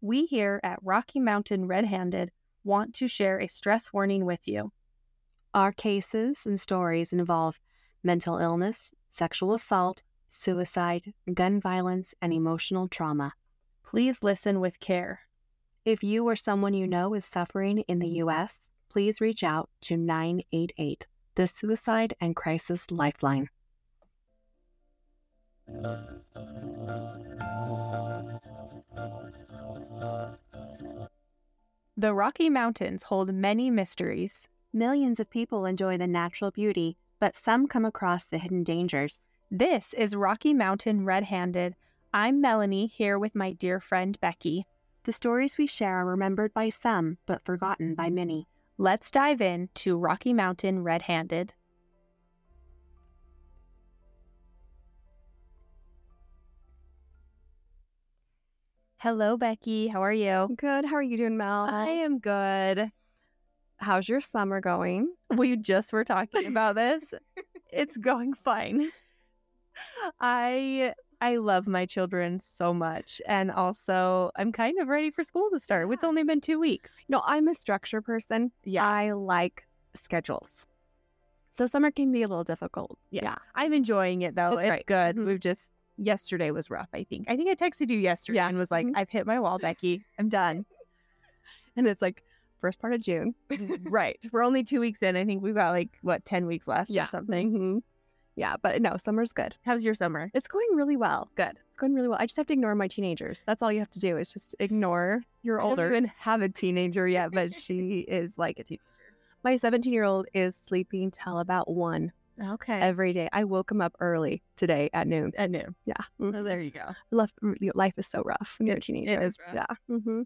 we here at Rocky Mountain Red Handed want to share a stress warning with you. Our cases and stories involve mental illness, sexual assault, suicide, gun violence, and emotional trauma. Please listen with care. If you or someone you know is suffering in the U.S., please reach out to 988, the Suicide and Crisis Lifeline. The Rocky Mountains hold many mysteries. Millions of people enjoy the natural beauty, but some come across the hidden dangers. This is Rocky Mountain Red Handed. I'm Melanie here with my dear friend Becky. The stories we share are remembered by some, but forgotten by many. Let's dive in to Rocky Mountain Red Handed. Hello, Becky. How are you? Good. How are you doing, Mel? I am good. How's your summer going? We just were talking about this. it's going fine. I I love my children so much. And also, I'm kind of ready for school to start. It's only been two weeks. No, I'm a structure person. Yeah. I like schedules. So summer can be a little difficult. Yeah. I'm enjoying it though. It's It's, great. good. Mhm. We've just, yesterday was rough, I think. I think I texted you yesterday Yeah. and was like, Mhm. I've hit my wall, Becky. I'm done. And it's like first part of June. right. We're only two weeks in. I think we've got like, what, 10 weeks left or something. Mhm. Yeah, but no, summer's good. How's your summer? It's going really well. Good. It's going really well. I just have to ignore my teenagers. That's all you have to do is just ignore your older. I don't even have a teenager yet, but she is like a teenager. My 17 year old is sleeping till about one Okay. every day. I woke him up early today at noon. At noon. Yeah. So Mhm. there you go. Life, life is so rough when you're a teenager. is rough. Yeah. hmm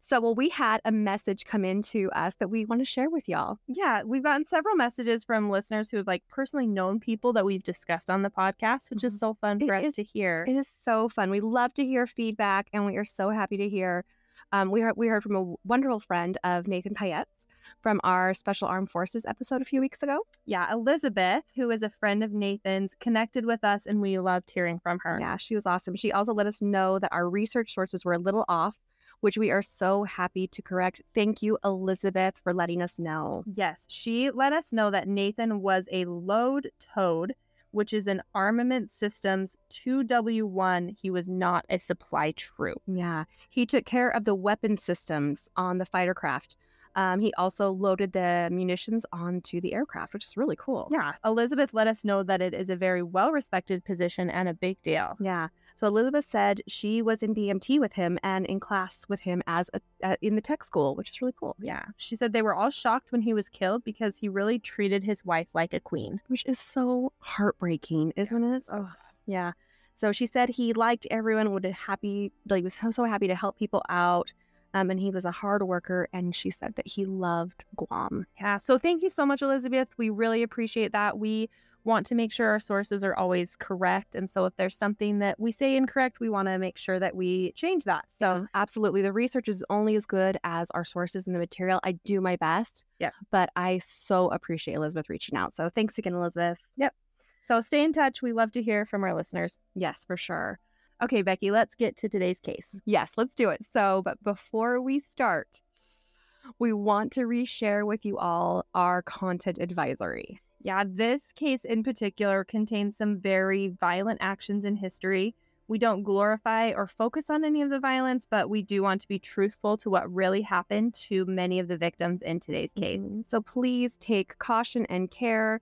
So, well, we had a message come in to us that we want to share with y'all. Yeah, we've gotten several messages from listeners who have like personally known people that we've discussed on the podcast, which is so fun It for us is- to hear. It is so fun. We love to hear feedback, and we are so happy to hear. Um, we heard we heard from a wonderful friend of Nathan Payette's from our Special Armed Forces episode a few weeks ago. yeah, Elizabeth, who is a friend of Nathan's, connected with us and we loved hearing from her. Yeah, she was awesome. She also let us know that our research sources were a little off, which we are so happy to correct. Thank you, Elizabeth, for letting us know. Yes, she let us know that Nathan was a load toad, which is an armament systems 2W1. He was not a supply troop. Yeah, he took care of the weapon systems on the fighter craft. Um, he also loaded the munitions onto the aircraft, which is really cool. Yeah, Elizabeth let us know that it is a very well respected position and a big deal. Yeah. So Elizabeth said she was in BMT with him and in class with him as a, uh, in the tech school, which is really cool. Yeah. She said they were all shocked when he was killed because he really treated his wife like a queen. Which is so heartbreaking, isn't it? Oh, Yeah. So she said he liked everyone, would happy, like was so so happy to help people out, um, and he was a hard worker. And she said that he loved Guam. yeah. So thank you so much, Elizabeth. We really appreciate that. We want to make sure our sources are always correct. And so if there's something that we say incorrect, we want to make sure that we change that. So So absolutely, the research is only as good as our sources and the material. I do my best. Yeah. But I so appreciate Elizabeth reaching out. So thanks again, Elizabeth. Yep. So stay in touch. We love to hear from our listeners. Yes, for sure. Okay, Becky, let's get to today's case. Yes, let's do it. So, but before we start, we want to reshare with you all our content advisory. Yeah, this case in particular contains some very violent actions in history. We don't glorify or focus on any of the violence, but we do want to be truthful to what really happened to many of the victims in today's case. Mhm. So please take caution and care.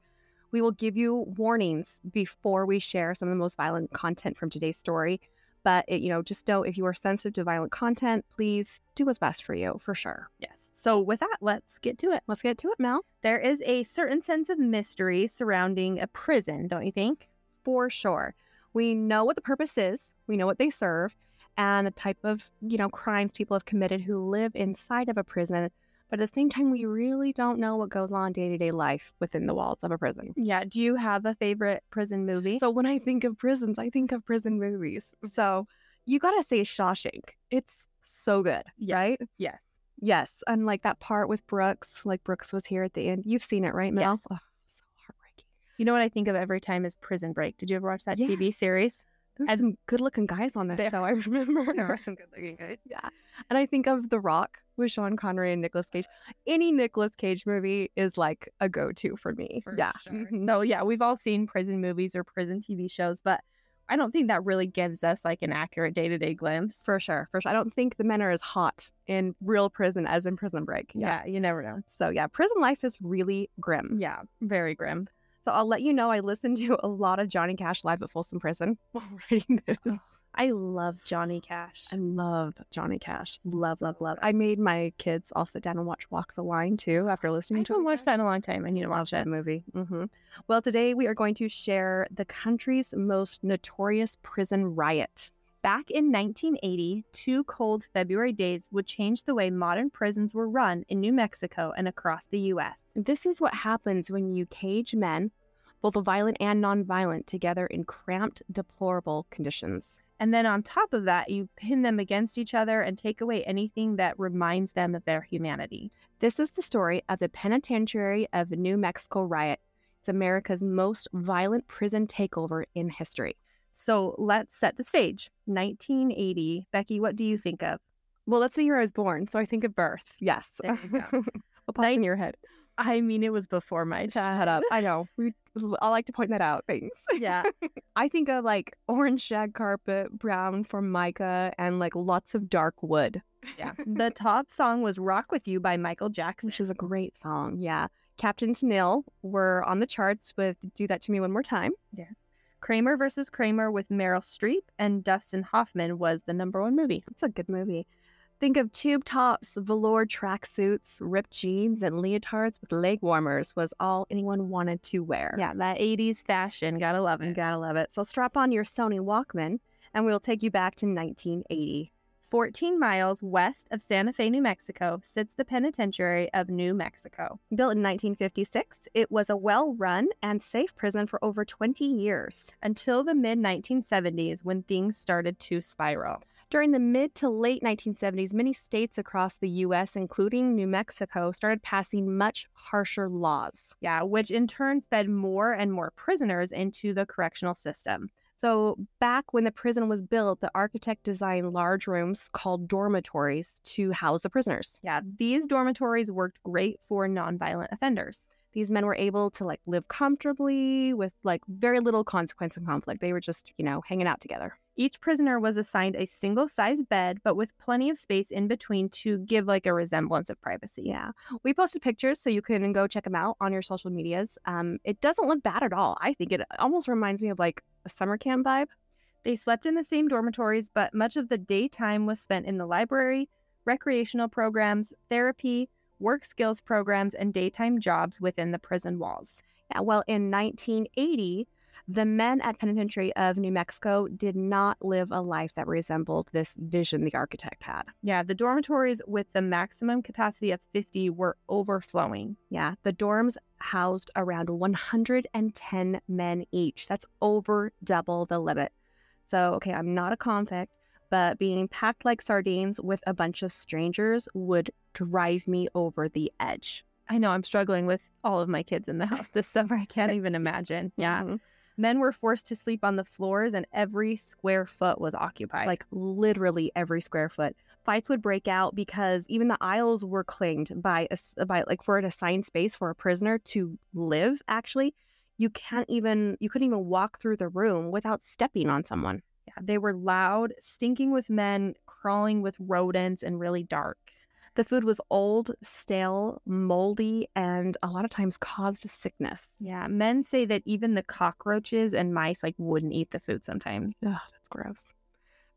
We will give you warnings before we share some of the most violent content from today's story. But it, you know, just know if you are sensitive to violent content, please do what's best for you, for sure. Yes. So, with that, let's get to it. Let's get to it, Mel. There is a certain sense of mystery surrounding a prison, don't you think? For sure. We know what the purpose is, we know what they serve, and the type of, you know, crimes people have committed who live inside of a prison. But at the same time, we really don't know what goes on day to day life within the walls of a prison. Yeah. Do you have a favorite prison movie? So when I think of prisons, I think of prison movies. So you gotta say Shawshank. It's so good, Yes. right? yes. Yes, and like that part with Brooks, like Brooks was here at the end. You've seen it, right, Mel? Yes. Oh, so heartbreaking. You know what I think of every time is Prison Break. Did you ever watch that TV series? There's And- some good looking guys on that There- show. I remember. There are some good looking guys. Yeah. And I think of The Rock with Sean Connery and Nicolas Cage. Any Nicolas Cage movie is like a go to for me. For yeah. sure. Mhm. So yeah, we've all seen prison movies or prison TV shows, but I don't think that really gives us like an accurate day to day glimpse. For sure. For sure. I don't think the men are as hot in real prison as in Prison Break. yeah, you never know. So yeah, prison life is really grim. Yeah, very grim. So I'll let you know I listened to a lot of Johnny Cash live at Folsom Prison while writing this. Oh, I love Johnny Cash. I love Johnny Cash. Love, love, love. I made my kids all sit down and watch Walk the Line too after I listening to haven't it. watched that in a long time. I need to watch that movie. hmm Well, today we are going to share the country's most notorious prison riot. Back in 1980, two cold February days would change the way modern prisons were run in New Mexico and across the U.S. This is what happens when you cage men, both violent and nonviolent, together in cramped, deplorable conditions. And then on top of that, you pin them against each other and take away anything that reminds them of their humanity. This is the story of the Penitentiary of the New Mexico riot. It's America's most violent prison takeover in history. So let's set the stage. 1980. Becky, what do you think of? Well, that's the year I was born, so I think of birth. Yes. There you what in your head? I mean, it was before my time. Shut up. I know. We, I like to point that out. Thanks. Yeah. I think of like orange shag carpet, brown formica, and like lots of dark wood, Yeah. The top song was Rock With You by Michael Jackson. which is a great song. Yeah. Captain Tennille were on the charts with Do That To Me One More Time. Kramer versus Kramer with Meryl Streep and Dustin Hoffman was the number one movie. It's a good movie. Think of tube tops, velour tracksuits, ripped jeans, and leotards with leg warmers was all anyone wanted to wear. Yeah, that 80s fashion. Gotta love it. gotta love it. So strap on your Sony Walkman and we'll take you back to 1980. 14 miles west of Santa Fe, New Mexico, sits the Penitentiary of New Mexico. Built in 1956, it was a well run and safe prison for over 20 years. Until the mid 1970s when things started to spiral. During the mid to late 1970s, many states across the U.S., including New Mexico, started passing much harsher laws. Yeah, which in turn fed more and more prisoners into the correctional system. So, back when the prison was built, the architect designed large rooms called dormitories to house the prisoners. Yeah, these dormitories worked great for nonviolent offenders. These men were able to like live comfortably with like very little consequence and conflict. They were just, you know, hanging out together. Each prisoner was assigned a single size bed, but with plenty of space in between to give like a resemblance of privacy. Yeah. We posted pictures so you can go check them out on your social medias. Um, it doesn't look bad at all. I think it almost reminds me of like a summer camp vibe. They slept in the same dormitories, but much of the daytime was spent in the library, recreational programs, therapy, work skills programs, and daytime jobs within the prison walls. Yeah, well, in 1980, the men at Penitentiary of New Mexico did not live a life that resembled this vision the architect had. Yeah, the dormitories with the maximum capacity of 50 were overflowing. Yeah, the dorms housed around 110 men each. That's over double the limit. So, okay, I'm not a convict, but being packed like sardines with a bunch of strangers would drive me over the edge. I know I'm struggling with all of my kids in the house this summer. I can't even imagine. Yeah. Mhm. Men were forced to sleep on the floors and every square foot was occupied. like literally every square foot. Fights would break out because even the aisles were claimed by a, by like for an assigned space for a prisoner to live. Actually, you can't even you couldn't even walk through the room without stepping on someone. Yeah, they were loud, stinking with men, crawling with rodents, and really dark. The food was old, stale, moldy, and a lot of times caused sickness. Yeah, men say that even the cockroaches and mice like wouldn't eat the food sometimes. Ugh, that's gross.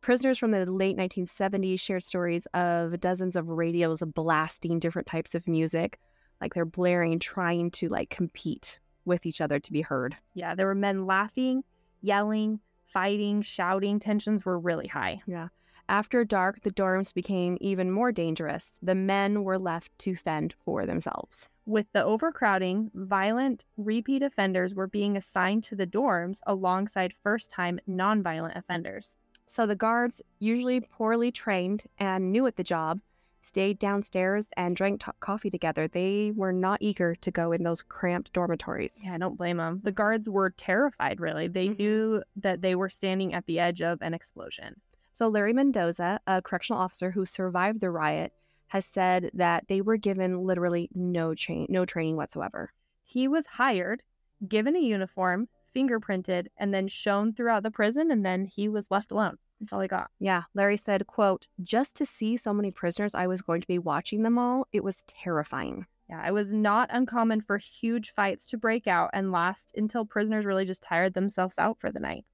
Prisoners from the late 1970s shared stories of dozens of radios blasting different types of music, like they're blaring, trying to like compete with each other to be heard. Yeah, there were men laughing, yelling, fighting, shouting. Tensions were really high. Yeah. After dark, the dorms became even more dangerous. The men were left to fend for themselves. With the overcrowding, violent repeat offenders were being assigned to the dorms alongside first time nonviolent offenders. So the guards, usually poorly trained and new at the job, stayed downstairs and drank to- coffee together. They were not eager to go in those cramped dormitories. Yeah, I don't blame them. The guards were terrified, really. They Mhm. knew that they were standing at the edge of an explosion. So, Larry Mendoza, a correctional officer who survived the riot, has said that they were given literally no train, no training whatsoever. He was hired, given a uniform, fingerprinted, and then shown throughout the prison, and then he was left alone. That's all he got. Yeah, Larry said, "quote Just to see so many prisoners, I was going to be watching them all. It was terrifying." Yeah, it was not uncommon for huge fights to break out and last until prisoners really just tired themselves out for the night.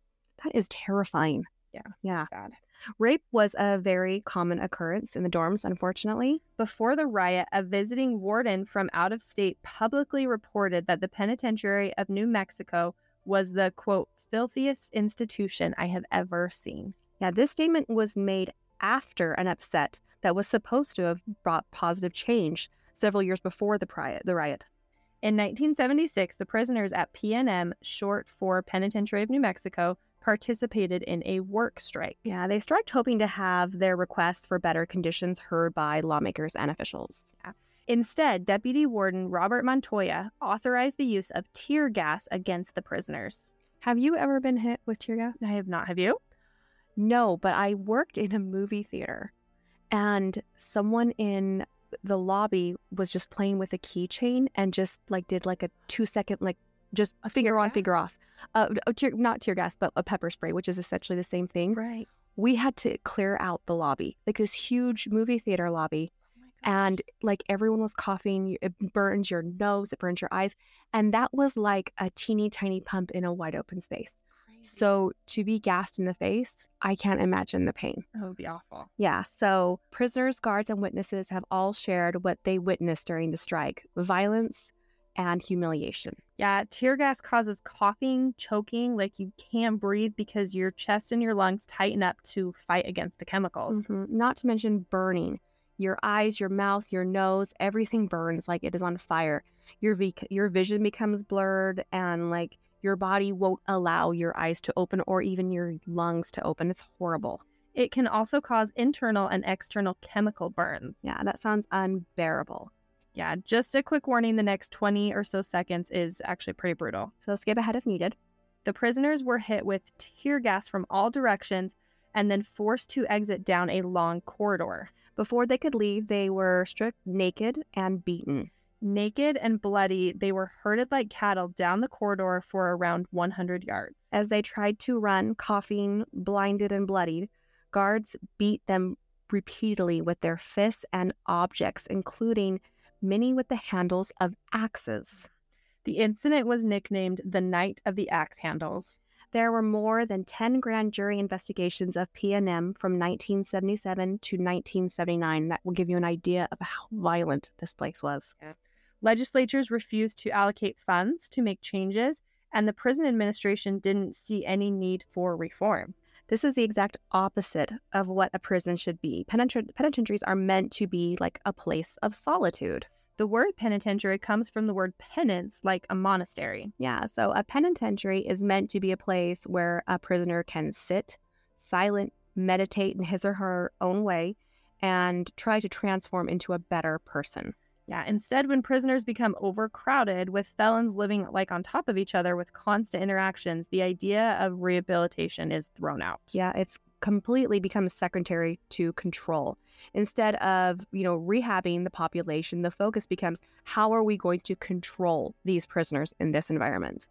That is terrifying. Yeah. Yeah. Sad. Rape was a very common occurrence in the dorms, unfortunately. Before the riot, a visiting warden from out of state publicly reported that the penitentiary of New Mexico was the quote filthiest institution I have ever seen. Yeah, this statement was made after an upset that was supposed to have brought positive change several years before the riot. In 1976, the prisoners at PNM, short for Penitentiary of New Mexico, participated in a work strike. Yeah, they started hoping to have their requests for better conditions heard by lawmakers and officials. Instead, Deputy Warden Robert Montoya authorized the use of tear gas against the prisoners. Have you ever been hit with tear gas? I have not. Have you? No, but I worked in a movie theater and someone in the lobby was just playing with a keychain and just like did like a two second, like just a figure on, gas? figure off. Uh, oh, tear, not tear gas, but a pepper spray, which is essentially the same thing. Right. We had to clear out the lobby, like this huge movie theater lobby. And like everyone was coughing, it burns your nose, it burns your eyes. And that was like a teeny tiny pump in a wide open space. So to be gassed in the face, I can't imagine the pain. that would be awful. Yeah. So prisoners, guards, and witnesses have all shared what they witnessed during the strike violence and humiliation. Yeah, tear gas causes coughing, choking, like you can't breathe because your chest and your lungs tighten up to fight against the chemicals. Mhm. Not to mention burning. Your eyes, your mouth, your nose, everything burns like it is on fire. Your your vision becomes blurred and like your body won't allow your eyes to open or even your lungs to open. It's horrible. It can also cause internal and external chemical burns. Yeah, that sounds unbearable. Yeah, just a quick warning the next 20 or so seconds is actually pretty brutal. So skip ahead if needed. The prisoners were hit with tear gas from all directions and then forced to exit down a long corridor. Before they could leave, they were stripped naked and beaten. Naked and bloody, they were herded like cattle down the corridor for around 100 yards. As they tried to run, coughing, blinded, and bloodied, guards beat them repeatedly with their fists and objects, including many with the handles of axes. The incident was nicknamed the Night of the Axe Handles. There were more than 10 grand jury investigations of PNM from 1977 to 1979. That will give you an idea of how violent this place was. Legislatures refused to allocate funds to make changes, and the prison administration didn't see any need for reform. This is the exact opposite of what a prison should be. Penitentiar- penitentiaries are meant to be like a place of solitude. The word penitentiary comes from the word penance, like a monastery. Yeah, so a penitentiary is meant to be a place where a prisoner can sit, silent, meditate in his or her own way, and try to transform into a better person. Yeah, instead, when prisoners become overcrowded with felons living like on top of each other with constant interactions, the idea of rehabilitation is thrown out. Yeah, it's completely becomes secondary to control. Instead of, you know, rehabbing the population, the focus becomes how are we going to control these prisoners in this environment?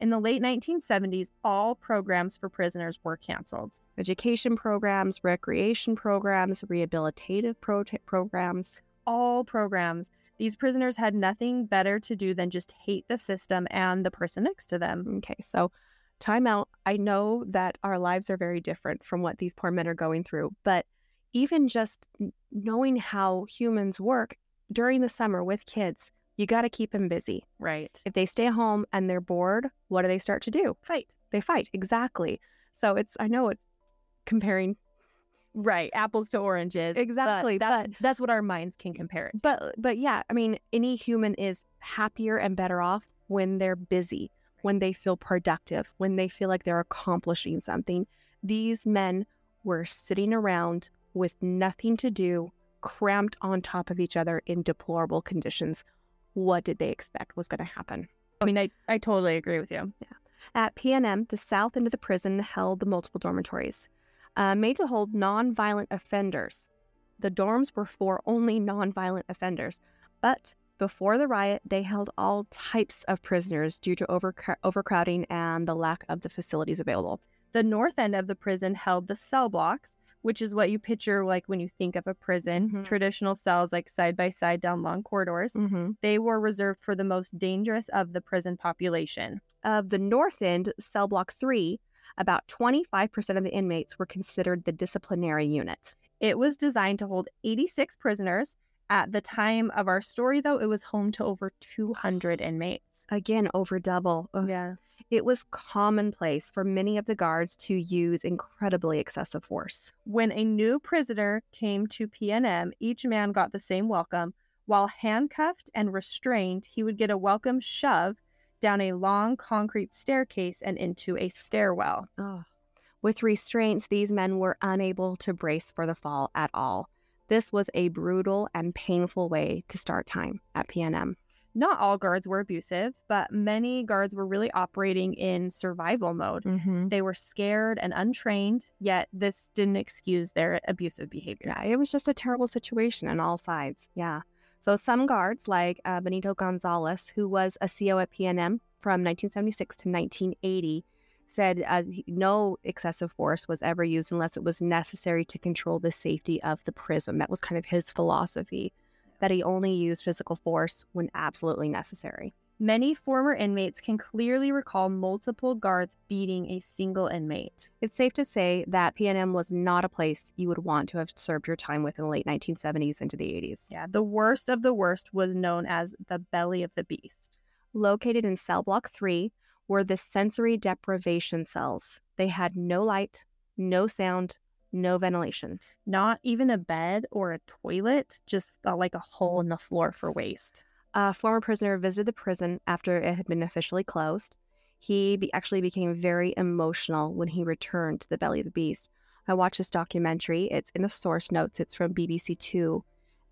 In the late 1970s, all programs for prisoners were canceled. Education programs, recreation programs, rehabilitative pro- programs. All programs. These prisoners had nothing better to do than just hate the system and the person next to them. Mm, okay, so time out. I know that our lives are very different from what these poor men are going through, but even just knowing how humans work during the summer with kids, you got to keep them busy. Right. If they stay home and they're bored, what do they start to do? Fight. They fight. Exactly. So it's, I know it's comparing, Right. Apples to oranges. but Exactly, That's, but- that's what our minds can compare it to. but, but yeah, I mean, any human is happier and better off when they're busy, when they feel productive, when they feel like they're accomplishing something. These men were sitting around with nothing to do, cramped on top of each other in deplorable conditions. What did they expect was going to happen? I mean, I, I totally agree with you. Yeah at PNM, the south end of the prison held the multiple dormitories, uh, made to hold nonviolent offenders. The dorms were for only nonviolent offenders, but before the riot, they held all types of prisoners due to overcr- overcrowding and the lack of the facilities available. The north end of the prison held the cell blocks, which is what you picture like when you think of a prison Mhm. traditional cells, like side by side down long corridors. Mm-hmm. They were reserved for the most dangerous of the prison population. Of the north end, cell block three, about 25% of the inmates were considered the disciplinary unit. It was designed to hold 86 prisoners. At the time of our story, though, it was home to over 200 inmates. Again, over double. Ugh. Yeah. It was commonplace for many of the guards to use incredibly excessive force. When a new prisoner came to PNM, each man got the same welcome. While handcuffed and restrained, he would get a welcome shove down a long concrete staircase and into a stairwell. With restraints, these men were unable to brace for the fall at all. This was a brutal and painful way to start time at PNM. Not all guards were abusive, but many guards were really operating in survival mode. Mm-hmm. They were scared and untrained, yet this didn't excuse their abusive behavior. Yeah, it was just a terrible situation on all sides. Yeah. So some guards, like uh, Benito Gonzalez, who was a CO at PNM from 1976 to 1980, said uh, no excessive force was ever used unless it was necessary to control the safety of the prison. That was kind of his philosophy, that he only used physical force when absolutely necessary. Many former inmates can clearly recall multiple guards beating a single inmate. It's safe to say that PNM was not a place you would want to have served your time with in the late 1970s into the 80s. Yeah, the worst of the worst was known as the belly of the beast. located in cell block 3 were the sensory deprivation cells. They had no light, no sound, no ventilation. Not even a bed or a toilet, just uh, like a hole in the floor for waste. A former prisoner visited the prison after it had been officially closed. He be- actually became very emotional when he returned to the belly of the beast. I watched this documentary. It's in the source notes. It's from BBC Two,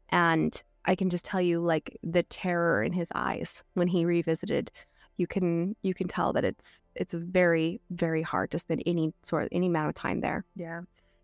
and I can just tell you, like the terror in his eyes when he revisited. You can you can tell that it's it's very very hard to spend any sort of any amount of time there. Yeah.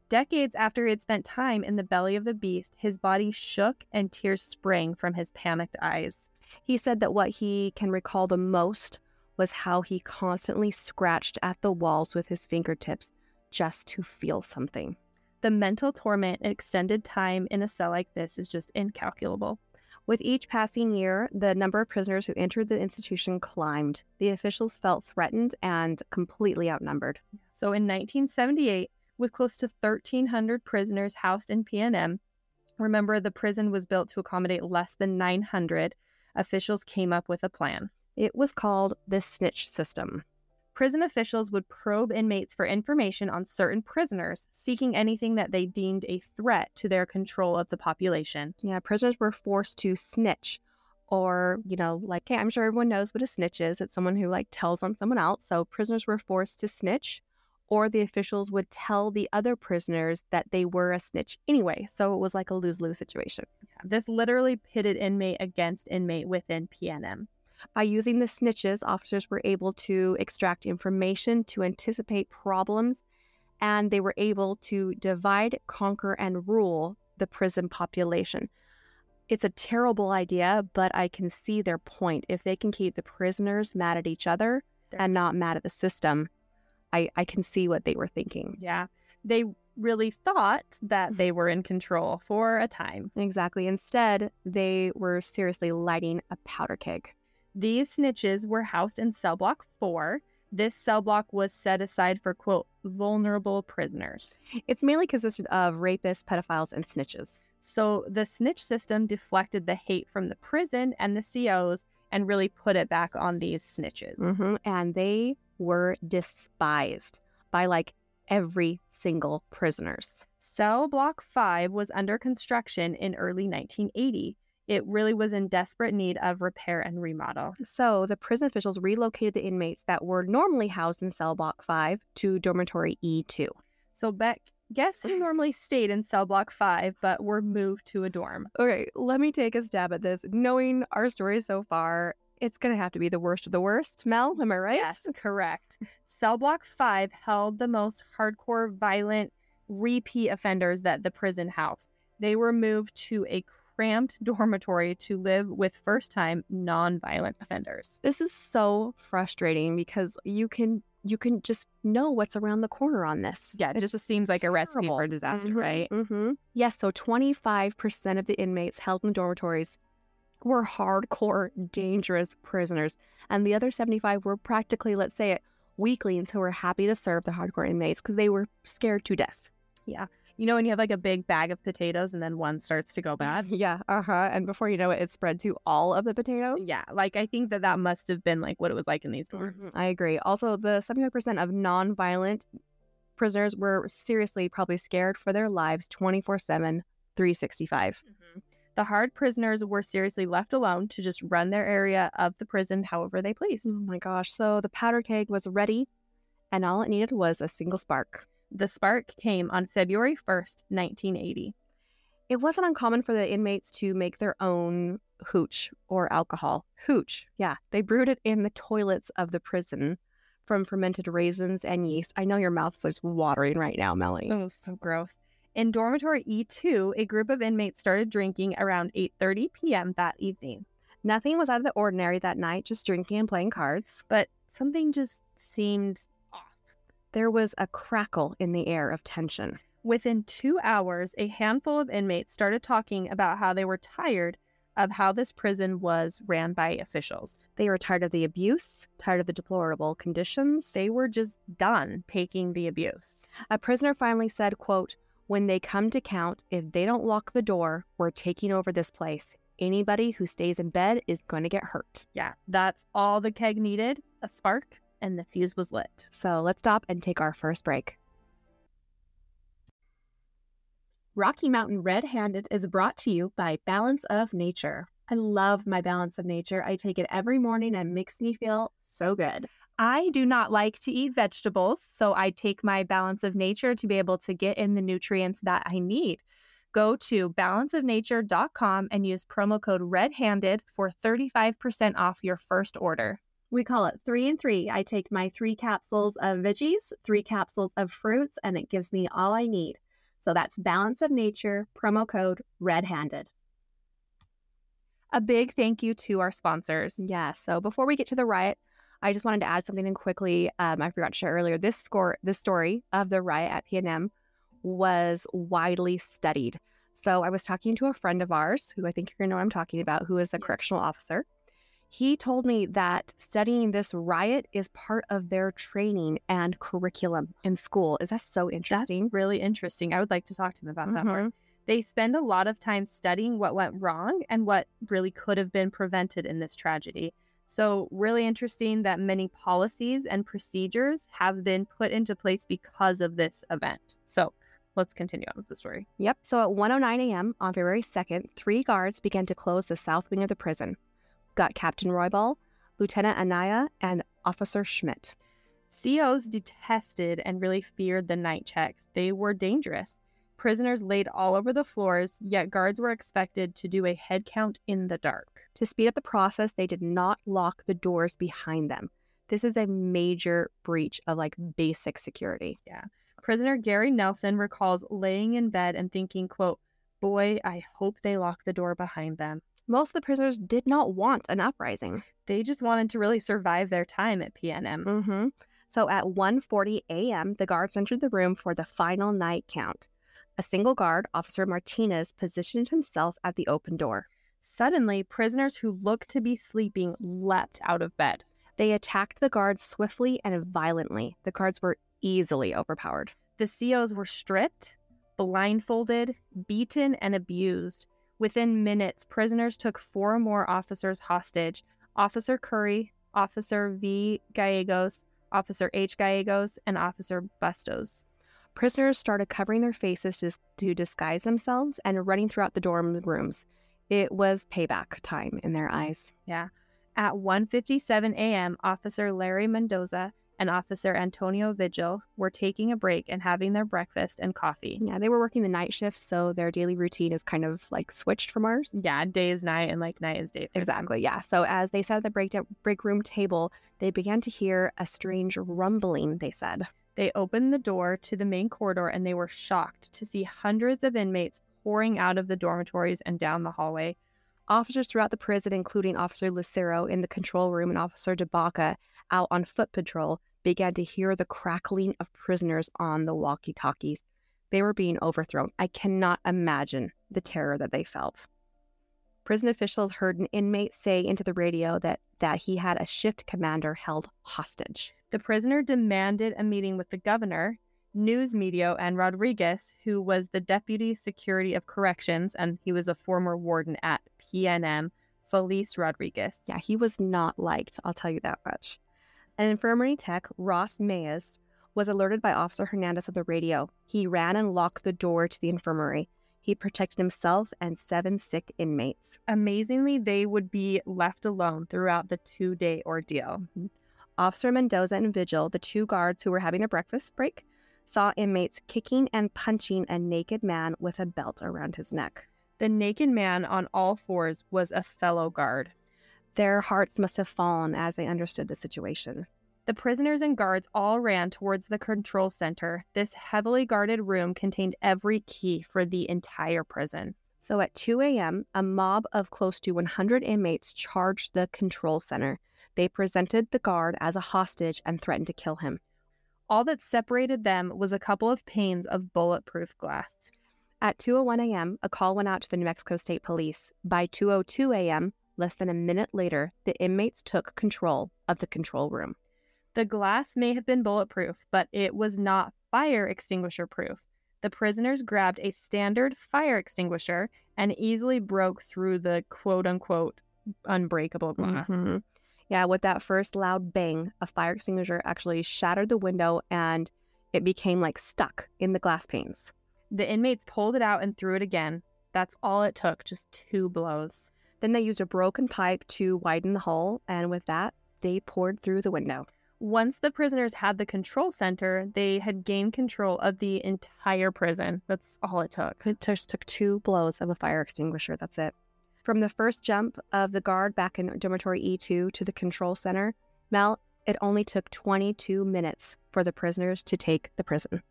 Decades after he had spent time in the belly of the beast, his body shook and tears sprang from his panicked eyes. He said that what he can recall the most was how he constantly scratched at the walls with his fingertips just to feel something. The mental torment extended time in a cell like this is just incalculable. With each passing year, the number of prisoners who entered the institution climbed. The officials felt threatened and completely outnumbered. So in 1978, with close to 1,300 prisoners housed in PNM, remember the prison was built to accommodate less than 900, officials came up with a plan. It was called the snitch system. Prison officials would probe inmates for information on certain prisoners, seeking anything that they deemed a threat to their control of the population. Yeah, prisoners were forced to snitch. Or, you know, like, hey, I'm sure everyone knows what a snitch is. It's someone who, like, tells on someone else. So prisoners were forced to snitch, or the officials would tell the other prisoners that they were a snitch anyway. So it was like a lose lose situation. This literally pitted inmate against inmate within PNM. By using the snitches, officers were able to extract information to anticipate problems, and they were able to divide, conquer, and rule the prison population. It's a terrible idea, but I can see their point. If they can keep the prisoners mad at each other and not mad at the system, I, I can see what they were thinking. Yeah. They really thought that they were in control for a time. Exactly. Instead, they were seriously lighting a powder keg. These snitches were housed in cell block four. This cell block was set aside for, quote, vulnerable prisoners. It's mainly consisted of rapists, pedophiles, and snitches. So the snitch system deflected the hate from the prison and the COs and really put it back on these snitches. hmm And they were despised by like every single prisoners. Cell Block 5 was under construction in early 1980. It really was in desperate need of repair and remodel. So the prison officials relocated the inmates that were normally housed in cell block 5 to dormitory E2. So Beck Guess who normally stayed in cell block five but were moved to a dorm? Okay, let me take a stab at this. Knowing our story so far, it's going to have to be the worst of the worst. Mel, am I right? Yes, correct. Cell block five held the most hardcore, violent, repeat offenders that the prison housed. They were moved to a cramped dormitory to live with first time non-violent offenders. This is so frustrating because you can you can just know what's around the corner on this. Yeah, it just seems like a recipe terrible. for disaster, Mhm, right? mhm. Yes, so 25% of the inmates held in dormitories were hardcore, dangerous prisoners. And the other 75 were practically, let's say it, weaklings who were happy to serve the hardcore inmates because they were scared to death. Yeah. You know, when you have like a big bag of potatoes and then one starts to go bad? Yeah, uh huh. And before you know it, it spread to all of the potatoes. Yeah, like I think that that must have been like what it was like in these dorms. Mhm, I agree. Also, the 75% of non-violent prisoners were seriously probably scared for their lives 24 7, 365. Mhm. The hard prisoners were seriously left alone to just run their area of the prison however they pleased. Oh my gosh. So the powder keg was ready, and all it needed was a single spark. The spark came on February 1st, 1980. It wasn't uncommon for the inmates to make their own hooch or alcohol. Hooch, yeah. They brewed it in the toilets of the prison from fermented raisins and yeast. I know your mouth's just watering right now, Melly. Oh, so gross. In dormitory E2, a group of inmates started drinking around 8:30 p.m. that evening, Nothing was out of the ordinary that night, just drinking and playing cards. but something just seemed off. There was a crackle in the air of tension. Within 2 hours, a handful of inmates started talking about how they were tired of how this prison was ran by officials. They were tired of the abuse, tired of the deplorable conditions. They were just done taking the abuse. A prisoner finally said, quote, when they come to count, if they don't lock the door, we're taking over this place. Anybody who stays in bed is going to get hurt. Yeah, that's all the keg needed a spark, and the fuse was lit. So let's stop and take our first break. Rocky Mountain Red Handed is brought to you by Balance of Nature. I love my Balance of Nature. I take it every morning and it makes me feel so good. I do not like to eat vegetables, so I take my balance of nature to be able to get in the nutrients that I need. Go to balanceofnature.com and use promo code REDHANDED for 35% off your first order. We call it three and three. I take my three capsules of veggies, three capsules of fruits, and it gives me all I need. So that's Balance of Nature, promo code Red Handed. A big thank you to our sponsors. Yeah. So before we get to the riot, I just wanted to add something in quickly. Um, I forgot to share earlier. This score, this story of the riot at PNM was widely studied. So I was talking to a friend of ours, who I think you're gonna know what I'm talking about, who is a Yes. correctional officer. He told me that studying this riot is part of their training and curriculum in school. Is that so That's interesting? really interesting. I would like to talk to them about that more. Mhm. They spend a lot of time studying what went wrong and what really could have been prevented in this tragedy. So, really interesting that many policies and procedures have been put into place because of this event. So, let's continue on with the story. Yep. So at 1:09 a.m. on February 2nd, three guards began to close the south wing of the prison. Got Captain Roybal, Lieutenant Anaya, and Officer Schmidt. COs detested and really feared the night checks. They were dangerous. Prisoners laid all over the floors, yet guards were expected to do a head count in the dark. To speed up the process, they did not lock the doors behind them. This is a major breach of like basic security. Yeah. Prisoner Gary Nelson recalls laying in bed and thinking, quote, Boy, I hope they lock the door behind them. Most of the prisoners did not want an uprising. They just wanted to really survive their time at PNM. Mm-hmm. So at 1:40 a.m., the guards entered the room for the final night count. A single guard, Officer Martinez, positioned himself at the open door. Suddenly, prisoners who looked to be sleeping leapt out of bed. They attacked the guards swiftly and violently. The guards were easily overpowered. The COs were stripped, blindfolded, beaten, and abused. Within minutes, prisoners took four more officers hostage Officer Curry, Officer V. Gallegos, Officer H. Gallegos, and Officer Bustos. Prisoners started covering their faces to, to disguise themselves and running throughout the dorm rooms. It was payback time in their eyes. Yeah. At 1:57 a.m., Officer Larry Mendoza, and Officer Antonio Vigil were taking a break and having their breakfast and coffee. Yeah, they were working the night shift, so their daily routine is kind of like switched from ours. Yeah, day is night and like night is day. for them. Exactly. Yeah. So as they sat at the break break room table, they began to hear a strange rumbling. They said. They opened the door to the main corridor and they were shocked to see hundreds of inmates pouring out of the dormitories and down the hallway. Officers throughout the prison, including Officer Lucero in the control room and Officer DeBaca out on foot patrol, began to hear the crackling of prisoners on the walkie talkies. They were being overthrown. I cannot imagine the terror that they felt. Prison officials heard an inmate say into the radio that, that he had a shift commander held hostage. The prisoner demanded a meeting with the governor, news media, and Rodriguez, who was the deputy security of corrections and he was a former warden at PNM, Felix Rodriguez. Yeah, he was not liked, I'll tell you that much. An infirmary tech, Ross Mayes, was alerted by Officer Hernandez on the radio. He ran and locked the door to the infirmary. He protected himself and seven sick inmates. Amazingly, they would be left alone throughout the two day ordeal. Mm-hmm. Officer Mendoza and Vigil, the two guards who were having a breakfast break, saw inmates kicking and punching a naked man with a belt around his neck. The naked man on all fours was a fellow guard. Their hearts must have fallen as they understood the situation. The prisoners and guards all ran towards the control center. This heavily guarded room contained every key for the entire prison. So at 2 a.m., a mob of close to 100 inmates charged the control center. They presented the guard as a hostage and threatened to kill him. All that separated them was a couple of panes of bulletproof glass. At 2:01 a.m., a call went out to the New Mexico State Police. By 2:02 a.m., less than a minute later, the inmates took control of the control room. The glass may have been bulletproof, but it was not fire extinguisher proof. The prisoners grabbed a standard fire extinguisher and easily broke through the quote unquote unbreakable glass. Mhm. Yeah, with that first loud bang, a fire extinguisher actually shattered the window and it became like stuck in the glass panes. The inmates pulled it out and threw it again. That's all it took, just two blows. Then they used a broken pipe to widen the hole, and with that, they poured through the window. Once the prisoners had the control center, they had gained control of the entire prison. That's all it took. It just took two blows of a fire extinguisher. That's it. From the first jump of the guard back in dormitory E2 to the control center, Mel, it only took 22 minutes for the prisoners to take the prison.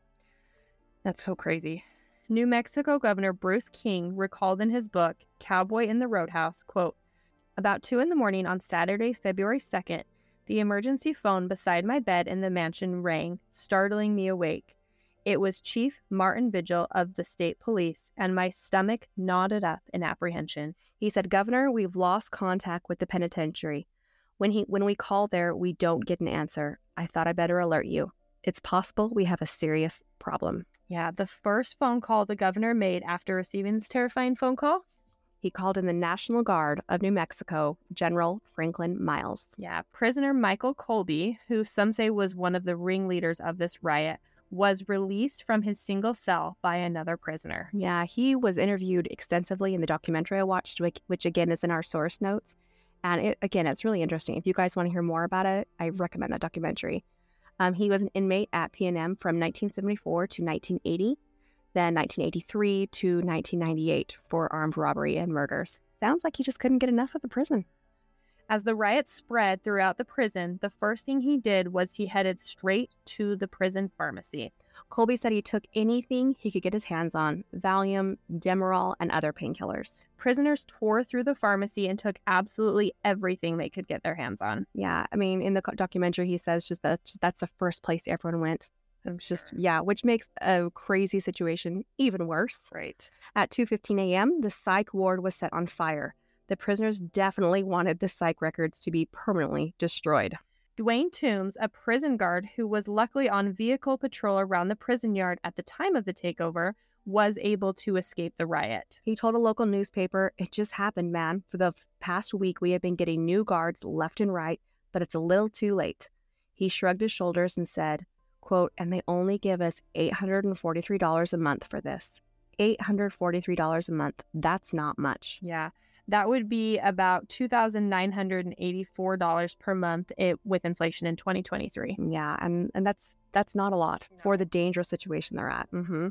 That's so crazy. New Mexico Governor Bruce King recalled in his book, Cowboy in the Roundhouse, quote, About 2 in the morning on Saturday, February 2nd, the emergency phone beside my bed in the mansion rang, startling me awake. It was Chief Martin Vigil of the state police, and my stomach knotted up in apprehension. He said, Governor, we've lost contact with the penitentiary. When, he, when we call there, we don't get an answer. I thought I better alert you. It's possible we have a serious problem. Yeah, the first phone call the governor made after receiving this terrifying phone call. He called in the National Guard of New Mexico, General Franklin Miles. Yeah, prisoner Michael Colby, who some say was one of the ringleaders of this riot, was released from his single cell by another prisoner. Yeah, he was interviewed extensively in the documentary I watched, which, which again is in our source notes. And it, again, it's really interesting. If you guys want to hear more about it, I recommend that documentary. Um, he was an inmate at PNM from 1974 to 1980, then 1983 to 1998 for armed robbery and murders. Sounds like he just couldn't get enough of the prison. As the riots spread throughout the prison, the first thing he did was he headed straight to the prison pharmacy. Colby said he took anything he could get his hands on Valium, Demerol, and other painkillers. Prisoners tore through the pharmacy and took absolutely everything they could get their hands on. Yeah, I mean, in the documentary, he says just that just, that's the first place everyone went. It's just yeah, which makes a crazy situation even worse. Right. At 2:15 a.m., the psych ward was set on fire. The prisoners definitely wanted the psych records to be permanently destroyed. Dwayne Toombs, a prison guard who was luckily on vehicle patrol around the prison yard at the time of the takeover, was able to escape the riot. He told a local newspaper, It just happened, man. For the past week, we have been getting new guards left and right, but it's a little too late. He shrugged his shoulders and said, quote, and they only give us $843 a month for this. $843 a month. That's not much. Yeah. That would be about $2,984 per month it, with inflation in 2023. Yeah, and, and that's that's not a lot No. for the dangerous situation they're at. hmm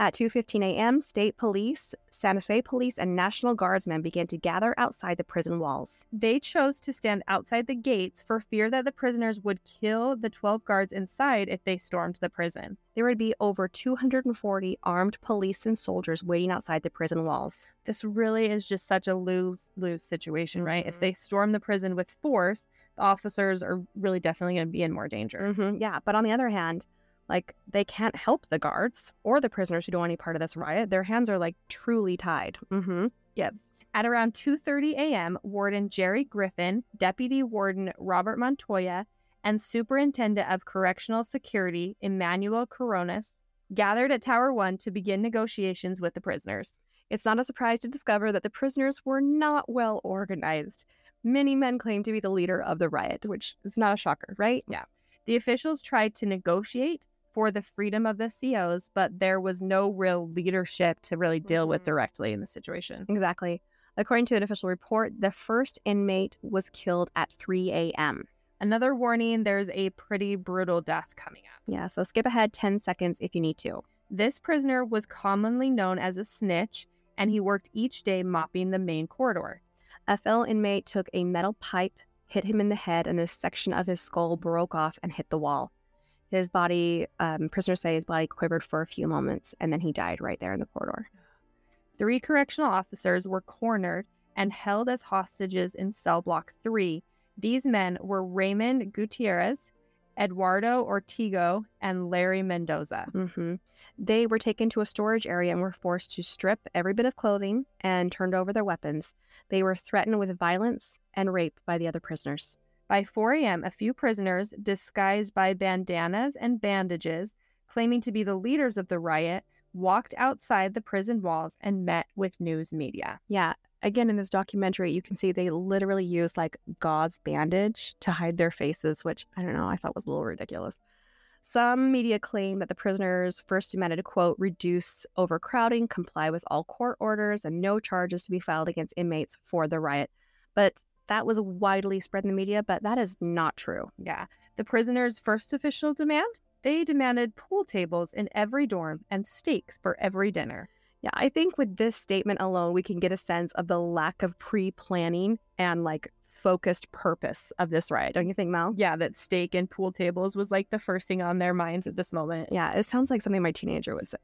At 2:15 a.m., state police, Santa Fe police, and National Guardsmen began to gather outside the prison walls. They chose to stand outside the gates for fear that the prisoners would kill the 12 guards inside if they stormed the prison. There would be over 240 armed police and soldiers waiting outside the prison walls. This really is just such a lose lose situation, right? If Mhm. they storm the prison with force, the officers are really definitely going to be in more danger. hmm Yeah, but on the other hand, like they can't help the guards or the prisoners who don't want any part of this riot. Their hands are like truly tied. Mm-hmm. Yep. At around 2:30 a.m., Warden Jerry Griffin, Deputy Warden Robert Montoya, and Superintendent of Correctional Security Emmanuel Coronas gathered at Tower 1 to begin negotiations with the prisoners. It's not a surprise to discover that the prisoners were not well organized. Many men claim to be the leader of the riot, which is not a shocker, right? Yeah. The officials tried to negotiate for the freedom of the COs, but there was no real leadership to really deal with Mhm. directly in the situation. Exactly. According to an official report, the first inmate was killed at 3 a.m. Another warning there's a pretty brutal death coming up. Yeah, so skip ahead 10 seconds if you need to. This prisoner was commonly known as a snitch, and he worked each day mopping the main corridor. A fellow inmate took a metal pipe, hit him in the head, and a section of his skull broke off and hit the wall. His body, um, prisoners say his body quivered for a few moments, and then he died right there in the corridor. Three correctional officers were cornered and held as hostages in cell block three. These men were Raymond Gutierrez, Eduardo Ortigo, and Larry Mendoza. hmm They were taken to a storage area and were forced to strip every bit of clothing and turned over their weapons. They were threatened with violence and rape by the other prisoners. By 4 a.m., a few prisoners, disguised by bandanas and bandages, claiming to be the leaders of the riot, walked outside the prison walls and met with news media. Yeah, again, in this documentary, you can see they literally use like gauze bandage to hide their faces, which I don't know, I thought was a little ridiculous. Some media claim that the prisoners first demanded to quote, reduce overcrowding, comply with all court orders, and no charges to be filed against inmates for the riot. But that was widely spread in the media, but that is not true. Yeah. The prisoners' first official demand? They demanded pool tables in every dorm and steaks for every dinner. Yeah, I think with this statement alone, we can get a sense of the lack of pre planning and like focused purpose of this riot. Don't you think, Mel? Yeah, that steak and pool tables was like the first thing on their minds at this moment. Yeah, it sounds like something my teenager would say.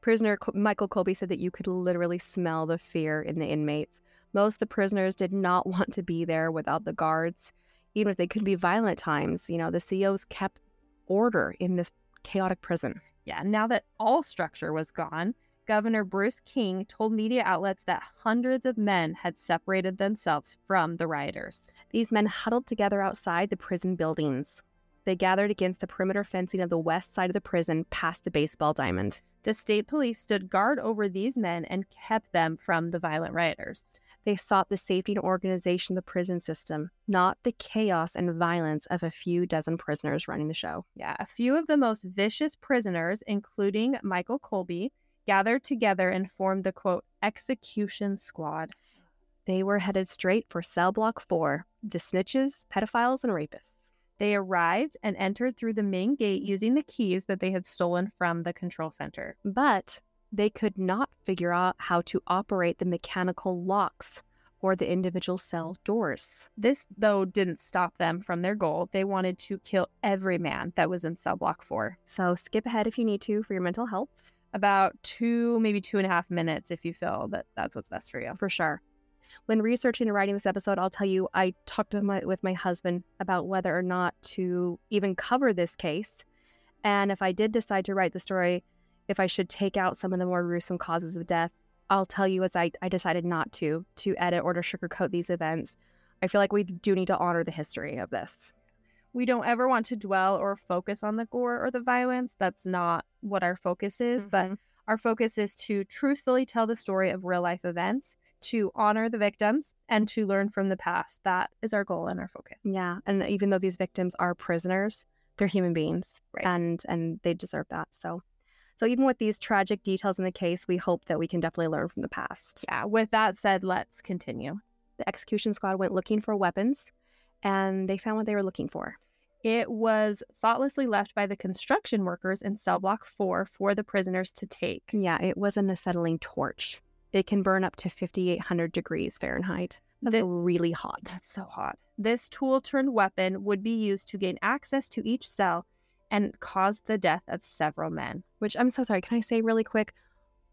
Prisoner Michael Colby said that you could literally smell the fear in the inmates. Most of the prisoners did not want to be there without the guards. Even if they could be violent times, you know, the COs kept order in this chaotic prison. Yeah, now that all structure was gone, Governor Bruce King told media outlets that hundreds of men had separated themselves from the rioters. These men huddled together outside the prison buildings. They gathered against the perimeter fencing of the west side of the prison past the baseball diamond. The state police stood guard over these men and kept them from the violent rioters. They sought the safety and organization of the prison system, not the chaos and violence of a few dozen prisoners running the show. Yeah, a few of the most vicious prisoners, including Michael Colby, gathered together and formed the quote, execution squad. They were headed straight for cell block four the snitches, pedophiles, and rapists. They arrived and entered through the main gate using the keys that they had stolen from the control center. But they could not figure out how to operate the mechanical locks or the individual cell doors. This, though, didn't stop them from their goal. They wanted to kill every man that was in cell block four. So skip ahead if you need to for your mental health, About two, maybe two and a half minutes if you feel that that's what's best for you. for sure. When researching and writing this episode, I'll tell you I talked with my, with my husband about whether or not to even cover this case. And if I did decide to write the story, if I should take out some of the more gruesome causes of death, I'll tell you as I, I decided not to, to edit or to sugarcoat these events. I feel like we do need to honor the history of this. We don't ever want to dwell or focus on the gore or the violence. That's not what our focus is, but Mhm. our focus is to truthfully tell the story of real life events, to honor the victims, and to learn from the past. That is our goal and our focus. Yeah, and even though these victims are prisoners, they're human beings, Right. and and they deserve that. So, So even with these tragic details in the case, we hope that we can definitely learn from the past. Yeah, with that said, let's continue. The execution squad went looking for weapons and they found what they were looking for. It was thoughtlessly left by the construction workers in cell block 4 for the prisoners to take. Yeah, it was an acetylene torch. It can burn up to 5,800 degrees Fahrenheit. That's The- really hot. That's so hot. This tool turned weapon would be used to gain access to each cell and caused the death of several men. Which I'm so sorry. Can I say really quick?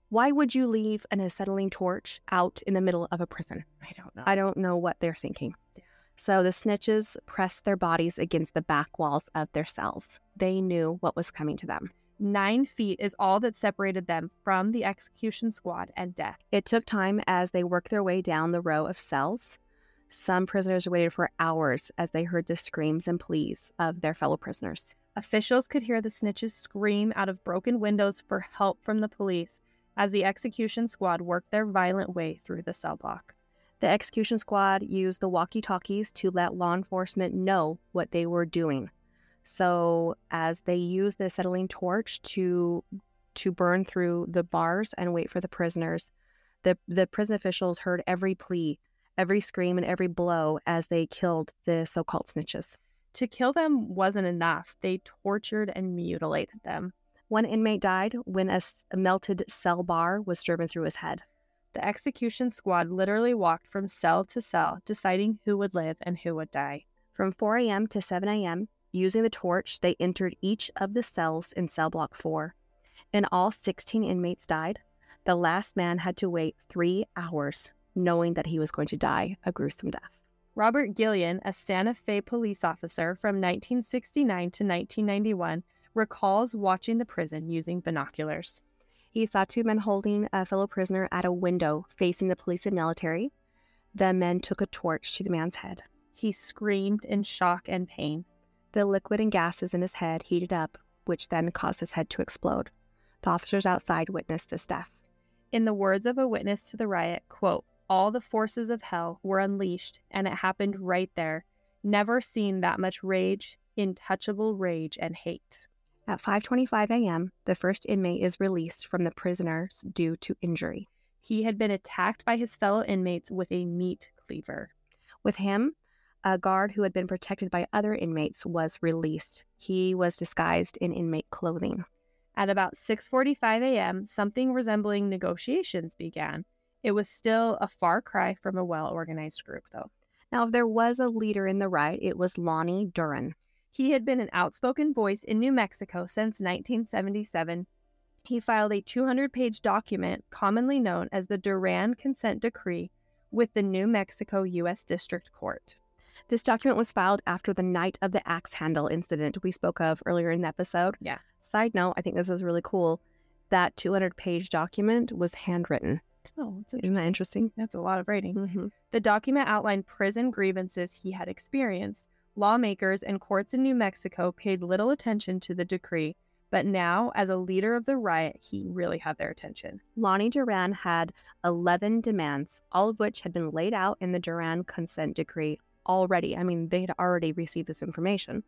Why would you leave an acetylene torch out in the middle of a prison? I don't know. I don't know what they're thinking. Yeah. So the snitches pressed their bodies against the back walls of their cells. They knew what was coming to them. Nine feet is all that separated them from the execution squad and death. It took time as they worked their way down the row of cells. Some prisoners waited for hours as they heard the screams and pleas of their fellow prisoners. Officials could hear the snitches scream out of broken windows for help from the police as the execution squad worked their violent way through the cell block. The execution squad used the walkie talkies to let law enforcement know what they were doing. So, as they used the acetylene torch to to burn through the bars and wait for the prisoners, the the prison officials heard every plea, every scream, and every blow as they killed the so-called snitches. To kill them wasn't enough. They tortured and mutilated them. One inmate died when a, s- a melted cell bar was driven through his head. The execution squad literally walked from cell to cell, deciding who would live and who would die. From 4 a.m. to 7 a.m., using the torch, they entered each of the cells in cell block 4. And all, 16 inmates died. The last man had to wait three hours, knowing that he was going to die a gruesome death. Robert Gillian, a Santa Fe police officer from 1969 to 1991, recalls watching the prison using binoculars. He saw two men holding a fellow prisoner at a window facing the police and military. The men took a torch to the man's head. He screamed in shock and pain. The liquid and gases in his head heated up, which then caused his head to explode. The officers outside witnessed this death. In the words of a witness to the riot, quote, all the forces of hell were unleashed, and it happened right there. Never seen that much rage, intouchable rage and hate. At 5:25 a.m., the first inmate is released from the prisoners due to injury. He had been attacked by his fellow inmates with a meat cleaver. With him, a guard who had been protected by other inmates was released. He was disguised in inmate clothing. At about 6:45 a.m., something resembling negotiations began. It was still a far cry from a well-organized group, though. Now, if there was a leader in the riot, it was Lonnie Duran. He had been an outspoken voice in New Mexico since 1977. He filed a 200 page document commonly known as the Duran Consent Decree with the New Mexico U.S. District Court. This document was filed after the night of the axe handle incident we spoke of earlier in the episode. Yeah. Side note, I think this is really cool. That 200 page document was handwritten. Oh, that's Isn't that interesting? That's a lot of writing. Mm-hmm. The document outlined prison grievances he had experienced. Lawmakers and courts in New Mexico paid little attention to the decree, but now, as a leader of the riot, he really had their attention. Lonnie Duran had 11 demands, all of which had been laid out in the Duran consent decree already. I mean, they had already received this information.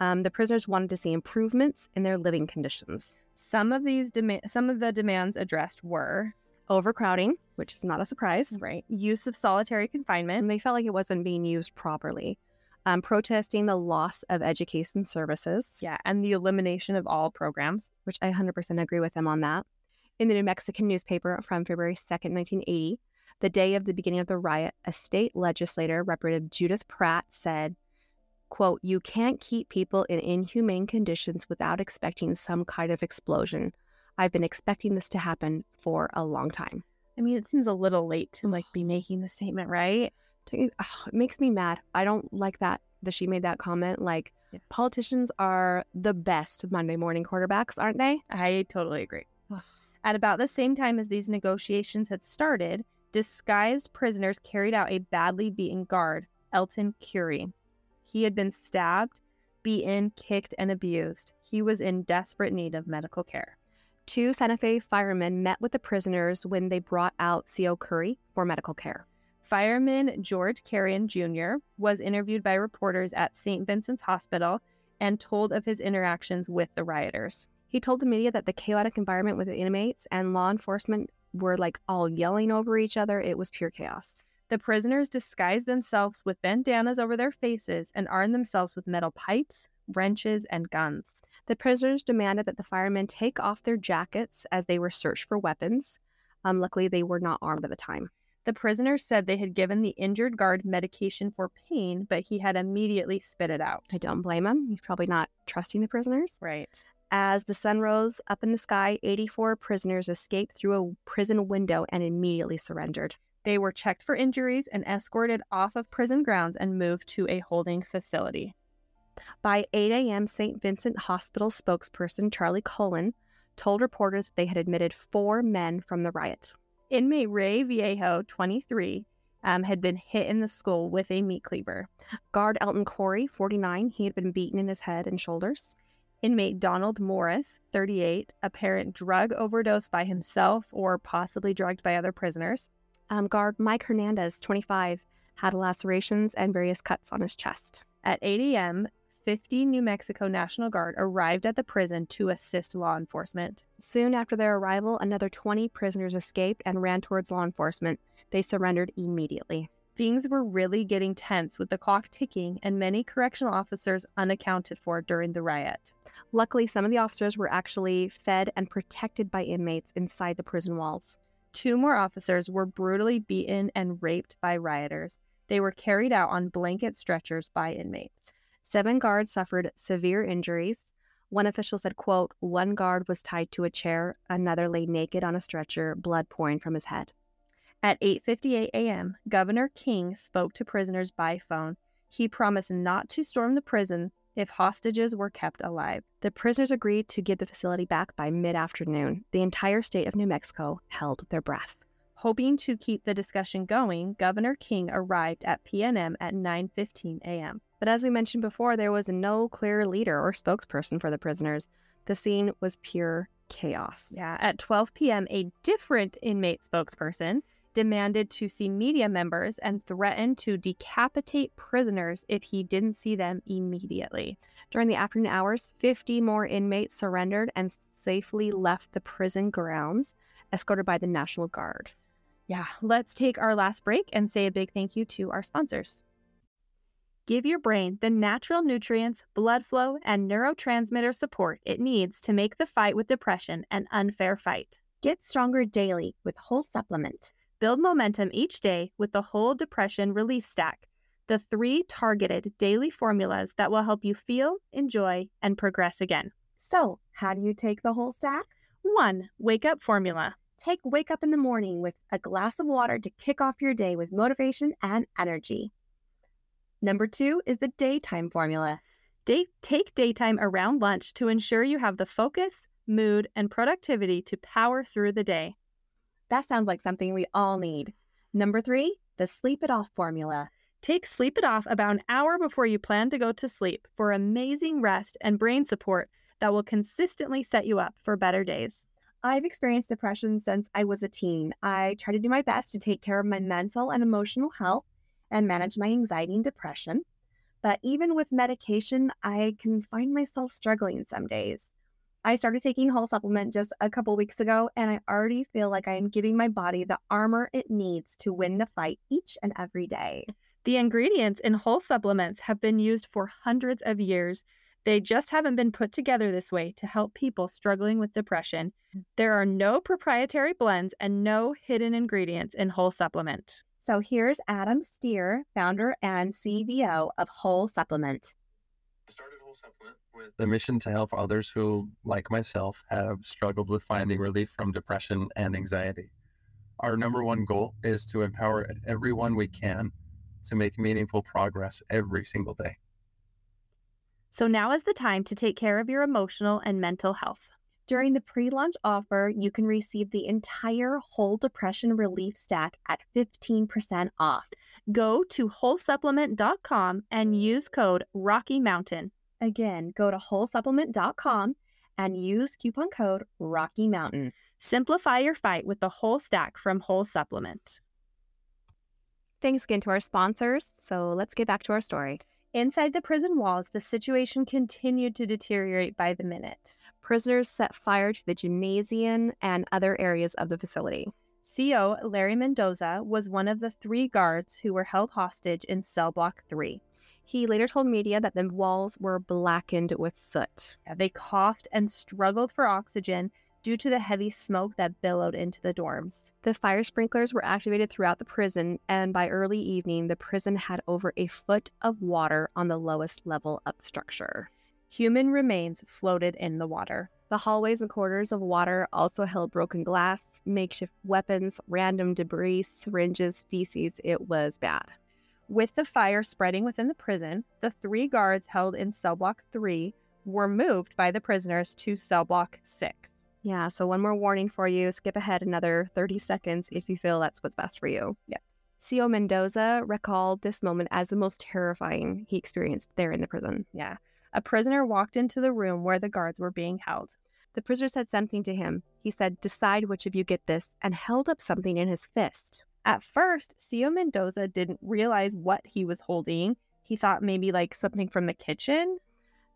Um, the prisoners wanted to see improvements in their living conditions. Some of these some of the demands addressed were Overcrowding, which is not a surprise, right use of solitary confinement, and they felt like it wasn't being used properly. Um, protesting the loss of education services, yeah, and the elimination of all programs. which I 100% agree with them on that. In the New Mexican newspaper from February 2nd, 1980, the day of the beginning of the riot, a state legislator, Representative Judith Pratt, said, quote, you can't keep people in inhumane conditions without expecting some kind of explosion. I've been expecting this to happen for a long time. I mean, it seems a little late to like be making the statement, right? It makes me mad. I don't like that that she made that comment. Like, Yeah. politicians are the best Monday morning quarterbacks, aren't they? I totally agree. At about the same time as these negotiations had started, disguised prisoners carried out a badly beaten guard, Elton Curie. He had been stabbed, beaten, kicked, and abused. He was in desperate need of medical care. Two Santa Fe firemen met with the prisoners when they brought out C.O. Curry for medical care. Fireman George Carrion Jr. was interviewed by reporters at St. Vincent's Hospital and told of his interactions with the rioters. He told the media that the chaotic environment with the inmates and law enforcement were like all yelling over each other. It was pure chaos. The prisoners disguised themselves with bandanas over their faces and armed themselves with metal pipes, wrenches, and guns. The prisoners demanded that the firemen take off their jackets as they were searched for weapons. Um, luckily, they were not armed at the time. The prisoners said they had given the injured guard medication for pain, but he had immediately spit it out. I don't blame him. He's probably not trusting the prisoners. Right. As the sun rose up in the sky, 84 prisoners escaped through a prison window and immediately surrendered. They were checked for injuries and escorted off of prison grounds and moved to a holding facility. By 8 a.m., St. Vincent Hospital spokesperson Charlie Cullen told reporters that they had admitted four men from the riot. Inmate Ray Viejo, 23, um, had been hit in the skull with a meat cleaver. Guard Elton Corey, 49, he had been beaten in his head and shoulders. Inmate Donald Morris, 38, apparent drug overdose by himself or possibly drugged by other prisoners. Um, guard Mike Hernandez, 25, had lacerations and various cuts on his chest. At 8 a.m., 50 New Mexico National Guard arrived at the prison to assist law enforcement. Soon after their arrival, another 20 prisoners escaped and ran towards law enforcement. They surrendered immediately. Things were really getting tense with the clock ticking and many correctional officers unaccounted for during the riot. Luckily, some of the officers were actually fed and protected by inmates inside the prison walls. Two more officers were brutally beaten and raped by rioters. They were carried out on blanket stretchers by inmates. Seven guards suffered severe injuries. One official said, quote, one guard was tied to a chair, another lay naked on a stretcher, blood pouring from his head. At 8:58 a.m., Governor King spoke to prisoners by phone. He promised not to storm the prison if hostages were kept alive. The prisoners agreed to give the facility back by mid-afternoon. The entire state of New Mexico held their breath. Hoping to keep the discussion going, Governor King arrived at PNM at 9:15 a.m. But as we mentioned before, there was no clear leader or spokesperson for the prisoners. The scene was pure chaos. Yeah, at 12 p.m., a different inmate spokesperson demanded to see media members and threatened to decapitate prisoners if he didn't see them immediately. During the afternoon hours, 50 more inmates surrendered and safely left the prison grounds, escorted by the National Guard. Yeah, let's take our last break and say a big thank you to our sponsors. Give your brain the natural nutrients, blood flow, and neurotransmitter support it needs to make the fight with depression an unfair fight. Get stronger daily with Whole Supplement. Build momentum each day with the Whole Depression Relief Stack, the three targeted daily formulas that will help you feel, enjoy, and progress again. So, how do you take the whole stack? 1. Wake Up Formula. Take Wake Up in the morning with a glass of water to kick off your day with motivation and energy. Number two is the daytime formula. Day- take daytime around lunch to ensure you have the focus, mood, and productivity to power through the day. That sounds like something we all need. Number three, the sleep it off formula. Take Sleep It Off about an hour before you plan to go to sleep for amazing rest and brain support that will consistently set you up for better days. I've experienced depression since I was a teen. I try to do my best to take care of my mental and emotional health and manage my anxiety and depression. But even with medication, I can find myself struggling some days. I started taking whole supplement just a couple weeks ago, and I already feel like I am giving my body the armor it needs to win the fight each and every day. The ingredients in whole supplements have been used for hundreds of years. They just haven't been put together this way to help people struggling with depression. Mm. There are no proprietary blends and no hidden ingredients in whole supplement. So here's Adam Steer, founder and CEO of Whole Supplement. Started Whole Supplement with the mission to help others who, like myself, have struggled with finding relief from depression and anxiety. Our number one goal is to empower everyone we can to make meaningful progress every single day. So now is the time to take care of your emotional and mental health. During the pre launch offer, you can receive the entire whole depression relief stack at 15% off. Go to wholesupplement.com and use code Rocky Mountain. Again, go to wholesupplement.com and use coupon code Rocky Mountain. Simplify your fight with the whole stack from Whole Supplement. Thanks again to our sponsors. So let's get back to our story. Inside the prison walls, the situation continued to deteriorate by the minute. Prisoners set fire to the gymnasium and other areas of the facility. CO Larry Mendoza was one of the three guards who were held hostage in cell block 3. He later told media that the walls were blackened with soot. They coughed and struggled for oxygen due to the heavy smoke that billowed into the dorms. The fire sprinklers were activated throughout the prison, and by early evening, the prison had over a foot of water on the lowest level of structure. Human remains floated in the water. The hallways and corridors of water also held broken glass, makeshift weapons, random debris, syringes, feces. It was bad. With the fire spreading within the prison, the three guards held in cell block 3 were moved by the prisoners to cell block 6. Yeah, so one more warning for you. Skip ahead another 30 seconds if you feel that's what's best for you. Yeah. CO Mendoza recalled this moment as the most terrifying he experienced there in the prison. Yeah. A prisoner walked into the room where the guards were being held. The prisoner said something to him. He said, Decide which of you get this, and held up something in his fist. At first, CO Mendoza didn't realize what he was holding. He thought maybe like something from the kitchen.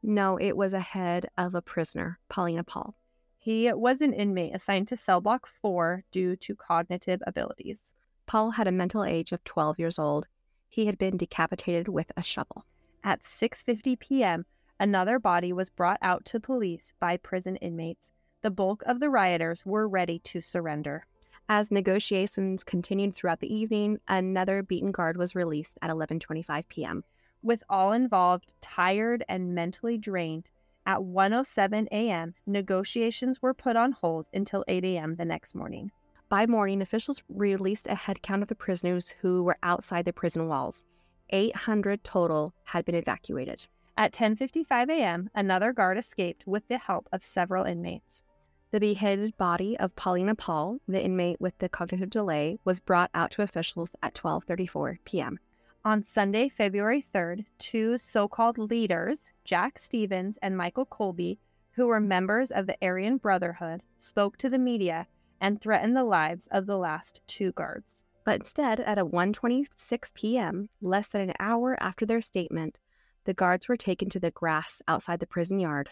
No, it was a head of a prisoner, Paulina Paul. He was an inmate assigned to cell block 4 due to cognitive abilities. Paul had a mental age of 12 years old. He had been decapitated with a shovel. At 6:50 p.m., Another body was brought out to police by prison inmates. The bulk of the rioters were ready to surrender. As negotiations continued throughout the evening, another beaten guard was released at 11:25 p.m. With all involved tired and mentally drained, at 1:07 a.m., negotiations were put on hold until 8 a.m. the next morning. By morning, officials released a head count of the prisoners who were outside the prison walls. 800 total had been evacuated. At 10:55 a.m., another guard escaped with the help of several inmates. The beheaded body of Paulina Paul, the inmate with the cognitive delay, was brought out to officials at 12:34 p.m. On Sunday, February 3rd, two so-called leaders, Jack Stevens and Michael Colby, who were members of the Aryan Brotherhood, spoke to the media and threatened the lives of the last two guards. But instead, at a 1:26 p.m., less than an hour after their statement, the guards were taken to the grass outside the prison yard.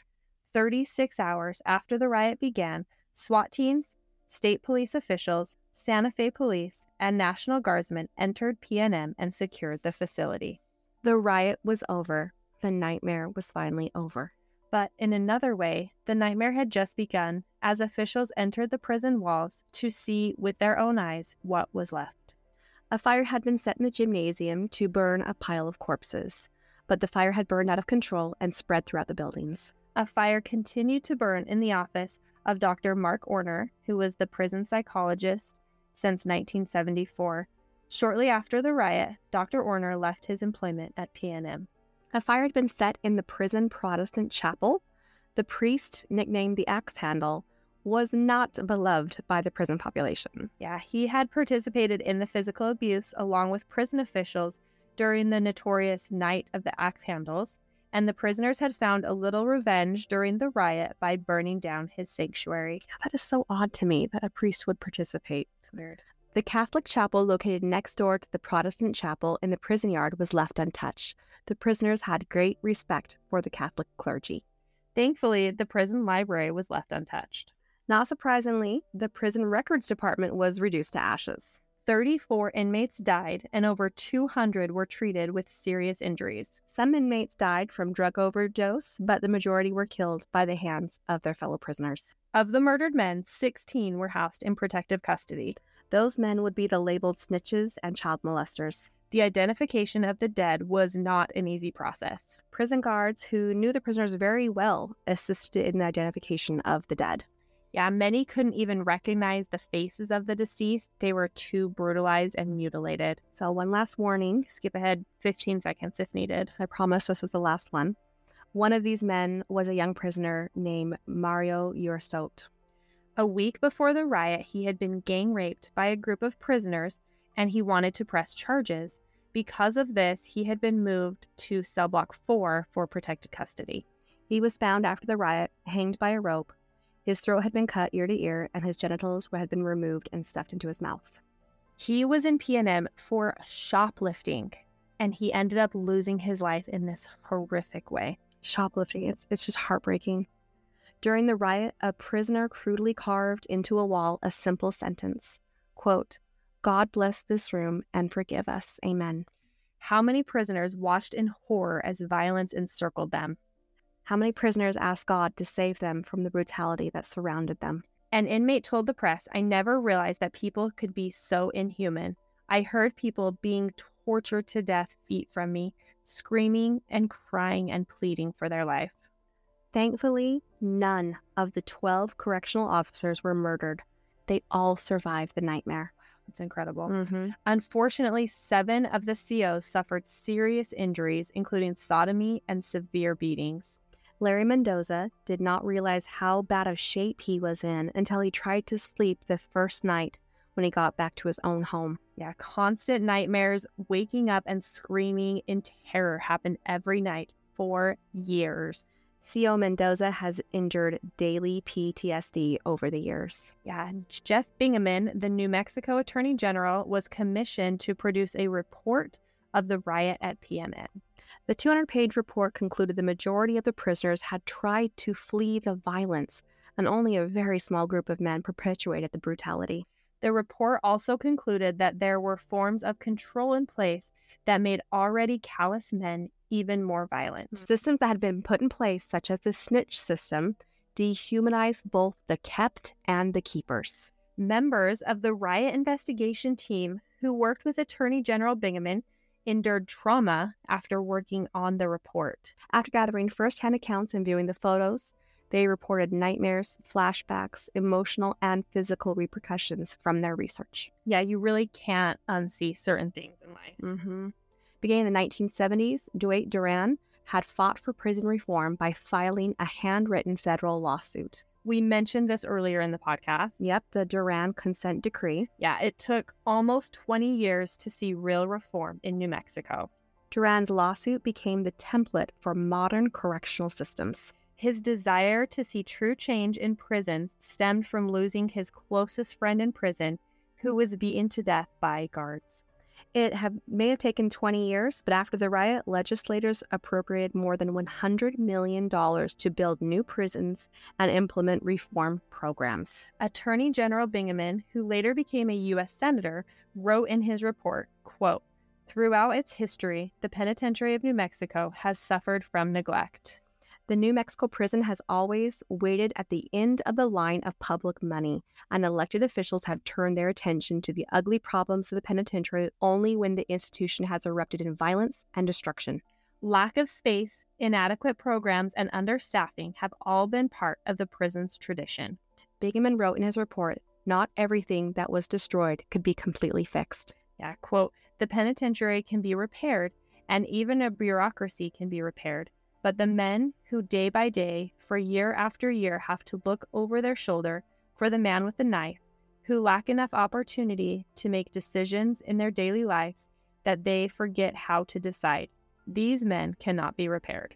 36 hours after the riot began, SWAT teams, state police officials, Santa Fe police, and National Guardsmen entered PNM and secured the facility. The riot was over. The nightmare was finally over. But in another way, the nightmare had just begun as officials entered the prison walls to see with their own eyes what was left. A fire had been set in the gymnasium to burn a pile of corpses but the fire had burned out of control and spread throughout the buildings. A fire continued to burn in the office of Dr. Mark Orner, who was the prison psychologist since 1974. Shortly after the riot, Dr. Orner left his employment at PNM. A fire had been set in the prison Protestant chapel. The priest, nicknamed the Axe Handle, was not beloved by the prison population. Yeah, he had participated in the physical abuse along with prison officials during the notorious Night of the Axe Handles, and the prisoners had found a little revenge during the riot by burning down his sanctuary. Yeah, that is so odd to me that a priest would participate. It's weird. The Catholic chapel located next door to the Protestant chapel in the prison yard was left untouched. The prisoners had great respect for the Catholic clergy. Thankfully, the prison library was left untouched. Not surprisingly, the prison records department was reduced to ashes. 34 inmates died and over 200 were treated with serious injuries. Some inmates died from drug overdose, but the majority were killed by the hands of their fellow prisoners. Of the murdered men, 16 were housed in protective custody. Those men would be the labeled snitches and child molesters. The identification of the dead was not an easy process. Prison guards who knew the prisoners very well assisted in the identification of the dead. Yeah, many couldn't even recognize the faces of the deceased. They were too brutalized and mutilated. So, one last warning skip ahead 15 seconds if needed. I promise this is the last one. One of these men was a young prisoner named Mario Urioste. A week before the riot, he had been gang raped by a group of prisoners and he wanted to press charges. Because of this, he had been moved to cell block 4 for protected custody. He was found after the riot, hanged by a rope, his throat had been cut ear to ear, and his genitals had been removed and stuffed into his mouth. He was in PNM for shoplifting, and he ended up losing his life in this horrific way. Shoplifting, it's, it's just heartbreaking. During the riot, a prisoner crudely carved into a wall a simple sentence quote, God bless this room and forgive us. Amen. How many prisoners watched in horror as violence encircled them? How many prisoners asked God to save them from the brutality that surrounded them? An inmate told the press, I never realized that people could be so inhuman. I heard people being tortured to death feet from me, screaming and crying and pleading for their life. Thankfully, none of the 12 correctional officers were murdered. They all survived the nightmare. It's incredible. Mm-hmm. Unfortunately, seven of the COs suffered serious injuries, including sodomy and severe beatings. Larry Mendoza did not realize how bad of shape he was in until he tried to sleep the first night when he got back to his own home. Yeah, constant nightmares, waking up and screaming in terror happened every night for years. CO Mendoza has endured daily PTSD over the years. Yeah, Jeff Bingaman, the New Mexico Attorney General, was commissioned to produce a report of the riot at PMN. The 200 page report concluded the majority of the prisoners had tried to flee the violence, and only a very small group of men perpetuated the brutality. The report also concluded that there were forms of control in place that made already callous men even more violent. Hmm. Systems that had been put in place, such as the snitch system, dehumanized both the kept and the keepers. Members of the riot investigation team who worked with Attorney General Bingaman endured trauma after working on the report. After gathering firsthand accounts and viewing the photos, they reported nightmares, flashbacks, emotional, and physical repercussions from their research. Yeah, you really can't unsee certain things in life. Mm-hmm. Beginning in the 1970s, Dwight Duran had fought for prison reform by filing a handwritten federal lawsuit. We mentioned this earlier in the podcast. Yep, the Duran Consent Decree. Yeah, it took almost 20 years to see real reform in New Mexico. Duran's lawsuit became the template for modern correctional systems. His desire to see true change in prisons stemmed from losing his closest friend in prison, who was beaten to death by guards. It have, may have taken 20 years, but after the riot, legislators appropriated more than $100 million to build new prisons and implement reform programs. Attorney General Bingaman, who later became a U.S. Senator, wrote in his report, quote, Throughout its history, the penitentiary of New Mexico has suffered from neglect. The New Mexico prison has always waited at the end of the line of public money, and elected officials have turned their attention to the ugly problems of the penitentiary only when the institution has erupted in violence and destruction. Lack of space, inadequate programs, and understaffing have all been part of the prison's tradition. Bingaman wrote in his report not everything that was destroyed could be completely fixed. Yeah, quote, the penitentiary can be repaired, and even a bureaucracy can be repaired but the men who day by day, for year after year, have to look over their shoulder for the man with the knife, who lack enough opportunity to make decisions in their daily lives that they forget how to decide. These men cannot be repaired.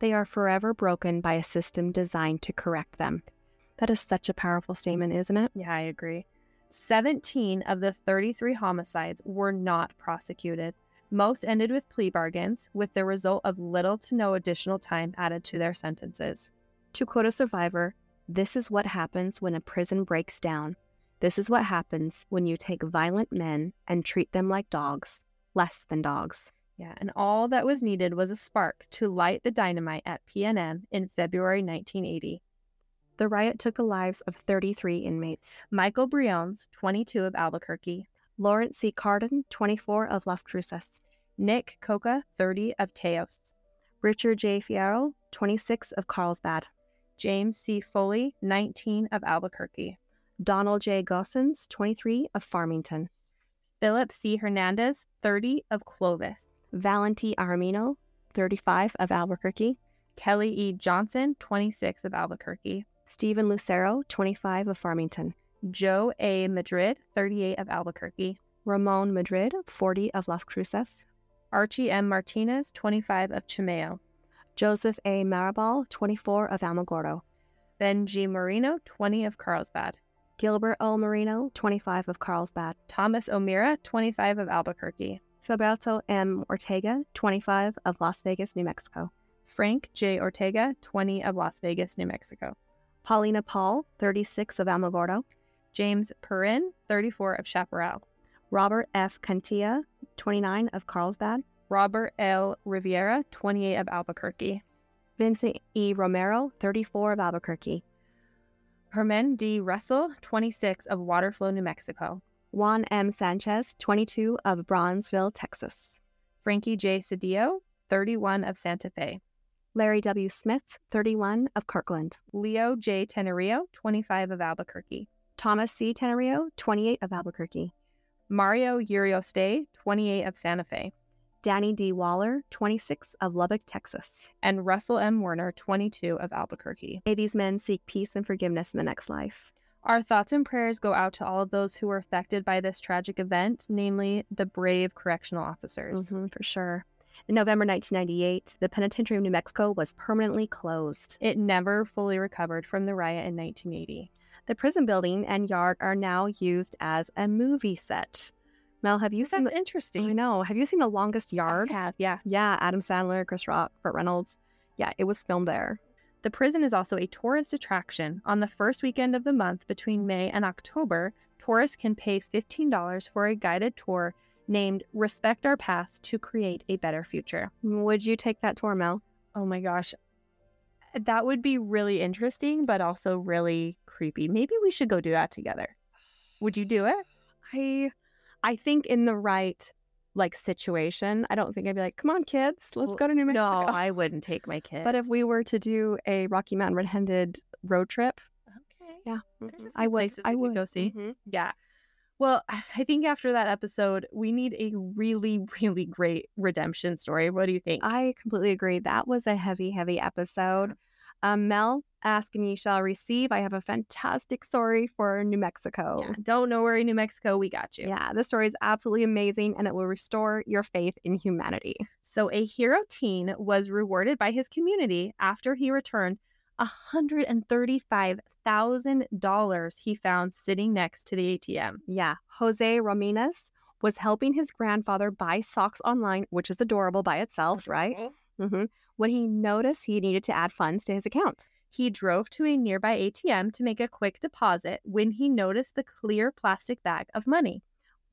They are forever broken by a system designed to correct them. That is such a powerful statement, isn't it? Yeah, I agree. 17 of the 33 homicides were not prosecuted. Most ended with plea bargains, with the result of little to no additional time added to their sentences. To quote a survivor, this is what happens when a prison breaks down. This is what happens when you take violent men and treat them like dogs, less than dogs. Yeah, and all that was needed was a spark to light the dynamite at PNM in February 1980. The riot took the lives of 33 inmates. Michael Briones, 22 of Albuquerque, Lawrence C. Carden, 24 of Las Cruces. Nick Coca, 30 of Taos. Richard J. Fierro, 26 of Carlsbad. James C. Foley, 19 of Albuquerque. Donald J. Gossens, 23 of Farmington. Philip C. Hernandez, 30 of Clovis. Valenti Armino, 35 of Albuquerque. Kelly E. Johnson, 26 of Albuquerque. Stephen Lucero, 25 of Farmington. Joe A. Madrid, 38 of Albuquerque. Ramon Madrid, 40 of Las Cruces. Archie M. Martinez, 25 of Chimayo. Joseph A. Maribal, 24 of Alamogordo. Ben G. Marino, 20 of Carlsbad. Gilbert O. Marino, 25 of Carlsbad. Thomas O'Meara, 25 of Albuquerque. Filberto M. Ortega, 25 of Las Vegas, New Mexico. Frank J. Ortega, 20 of Las Vegas, New Mexico. Paulina Paul, 36 of Alamogordo. James Perrin, 34 of Chaparral. Robert F. Cantilla, 29 of Carlsbad. Robert L. Riviera, 28 of Albuquerque. Vincent E. Romero, 34 of Albuquerque. Herman D. Russell, 26 of Waterflow, New Mexico. Juan M. Sanchez, 22 of Brownsville, Texas. Frankie J. Cedillo, 31 of Santa Fe. Larry W. Smith, 31 of Kirtland. Leo J. Tenorio, 25 of Albuquerque. Thomas C. Tenorio, 28 of Albuquerque. Mario Urioste, 28 of Santa Fe. Danny D. Waller, 26 of Lubbock, Texas. And Russell M. Werner, 22 of Albuquerque. May these men seek peace and forgiveness in the next life. Our thoughts and prayers go out to all of those who were affected by this tragic event, namely the brave correctional officers. Mhm, for sure. In November 1998, the Penitentiary of New Mexico was permanently closed. It never fully recovered from the riot in 1980. The prison building and yard are now used as a movie set. Mel, have you seen That's the, interesting. I know. Have you seen The Longest Yard? I have, yeah. Yeah, Adam Sandler, Chris Rock, Burt Reynolds. Yeah, it was filmed there. The prison is also a tourist attraction. On the first weekend of the month between May and October, tourists can pay $15 for a guided tour named Respect Our Past to Create a Better Future. Would you take that tour, Mel? Oh my gosh. That would be really interesting, but also really creepy. Maybe we should go do that together. Would you do it? I I think in the right like situation, I don't think I'd be like, "Come on, kids, let's Well, go to New Mexico." No, I wouldn't take my kids. But if we were to do a Rocky Mountain Red-Handed road trip, okay, yeah, mhm, I would. I would go see. Mhm. Yeah. Well, I think after that episode, we need a really, really great redemption story. What do you think? I completely agree. That was a heavy, heavy episode. Um, Mel, ask and ye shall receive. I have a fantastic story for New Mexico. Yeah, don't know worry, New Mexico, we got you. Yeah, this story is absolutely amazing and it will restore your faith in humanity. So, a hero teen was rewarded by his community after he returned $135,000 he found sitting next to the ATM. Yeah, Jose Ramirez was helping his grandfather buy socks online, which is adorable by itself, right? hmm When he noticed he needed to add funds to his account. He drove to a nearby ATM to make a quick deposit when he noticed the clear plastic bag of money.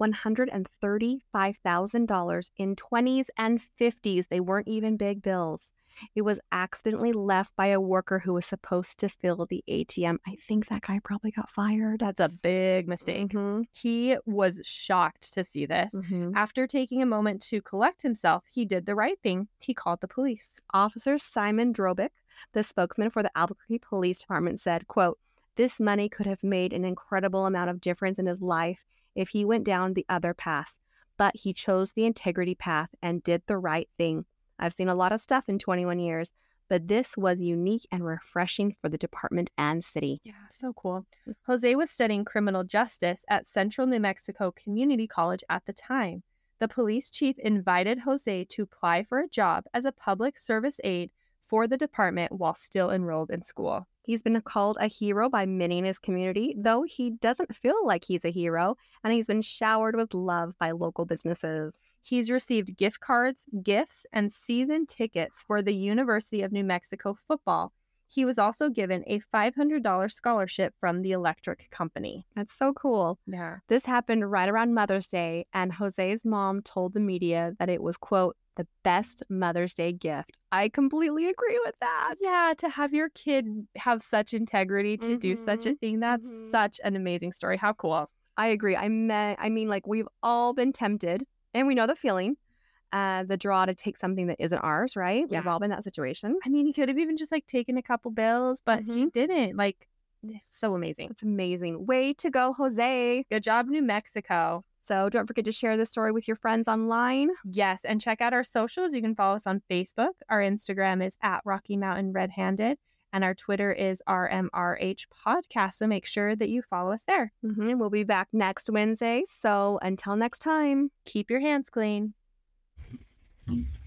$135,000 in 20s and 50s. They weren't even big bills. It was accidentally left by a worker who was supposed to fill the ATM. I think that guy probably got fired. That's a big mistake. Mhm, He was shocked to see this. mhm. After taking a moment to collect himself, he did the right thing. He called the police. Officer Simon Drobik, the spokesman for the Albuquerque Police Department, said, quote, This money could have made an incredible amount of difference in his life if he went down the other path, but he chose the integrity path and did the right thing. I've seen a lot of stuff in 21 years, but this was unique and refreshing for the department and city. Yeah, so cool. Jose was studying criminal justice at Central New Mexico Community College at the time. The police chief invited Jose to apply for a job as a public service aide for the department while still enrolled in school. He's been called a hero by many in his community, though he doesn't feel like he's a hero, and he's been showered with love by local businesses. He's received gift cards, gifts, and season tickets for the University of New Mexico football. He was also given a $500 scholarship from the electric company. That's so cool. Yeah. This happened right around Mother's Day, and Jose's mom told the media that it was, quote, the best Mother's Day gift. I completely agree with that. Yeah, to have your kid have such integrity to do such a Mhm, thing, that's mhm. such an amazing story. How cool. I agree. I mean, I mean, like we've all been tempted, and we know the feeling, uh, the draw to take something that isn't ours, right? We've all been in that situation. I mean, he could have even just like taken a couple bills, but he didn't. Like, so amazing. It's amazing. Way to go, Jose. Good job, New Mexico. So don't forget to share this story with your friends online. Yes, and check out our socials. You can follow us on Facebook. Our Instagram is at Rocky Mountain Red Handed, and our Twitter is RMRH Podcast. So make sure that you follow us there. Mhm. We'll be back next Wednesday. So until next time. Keep your hands clean.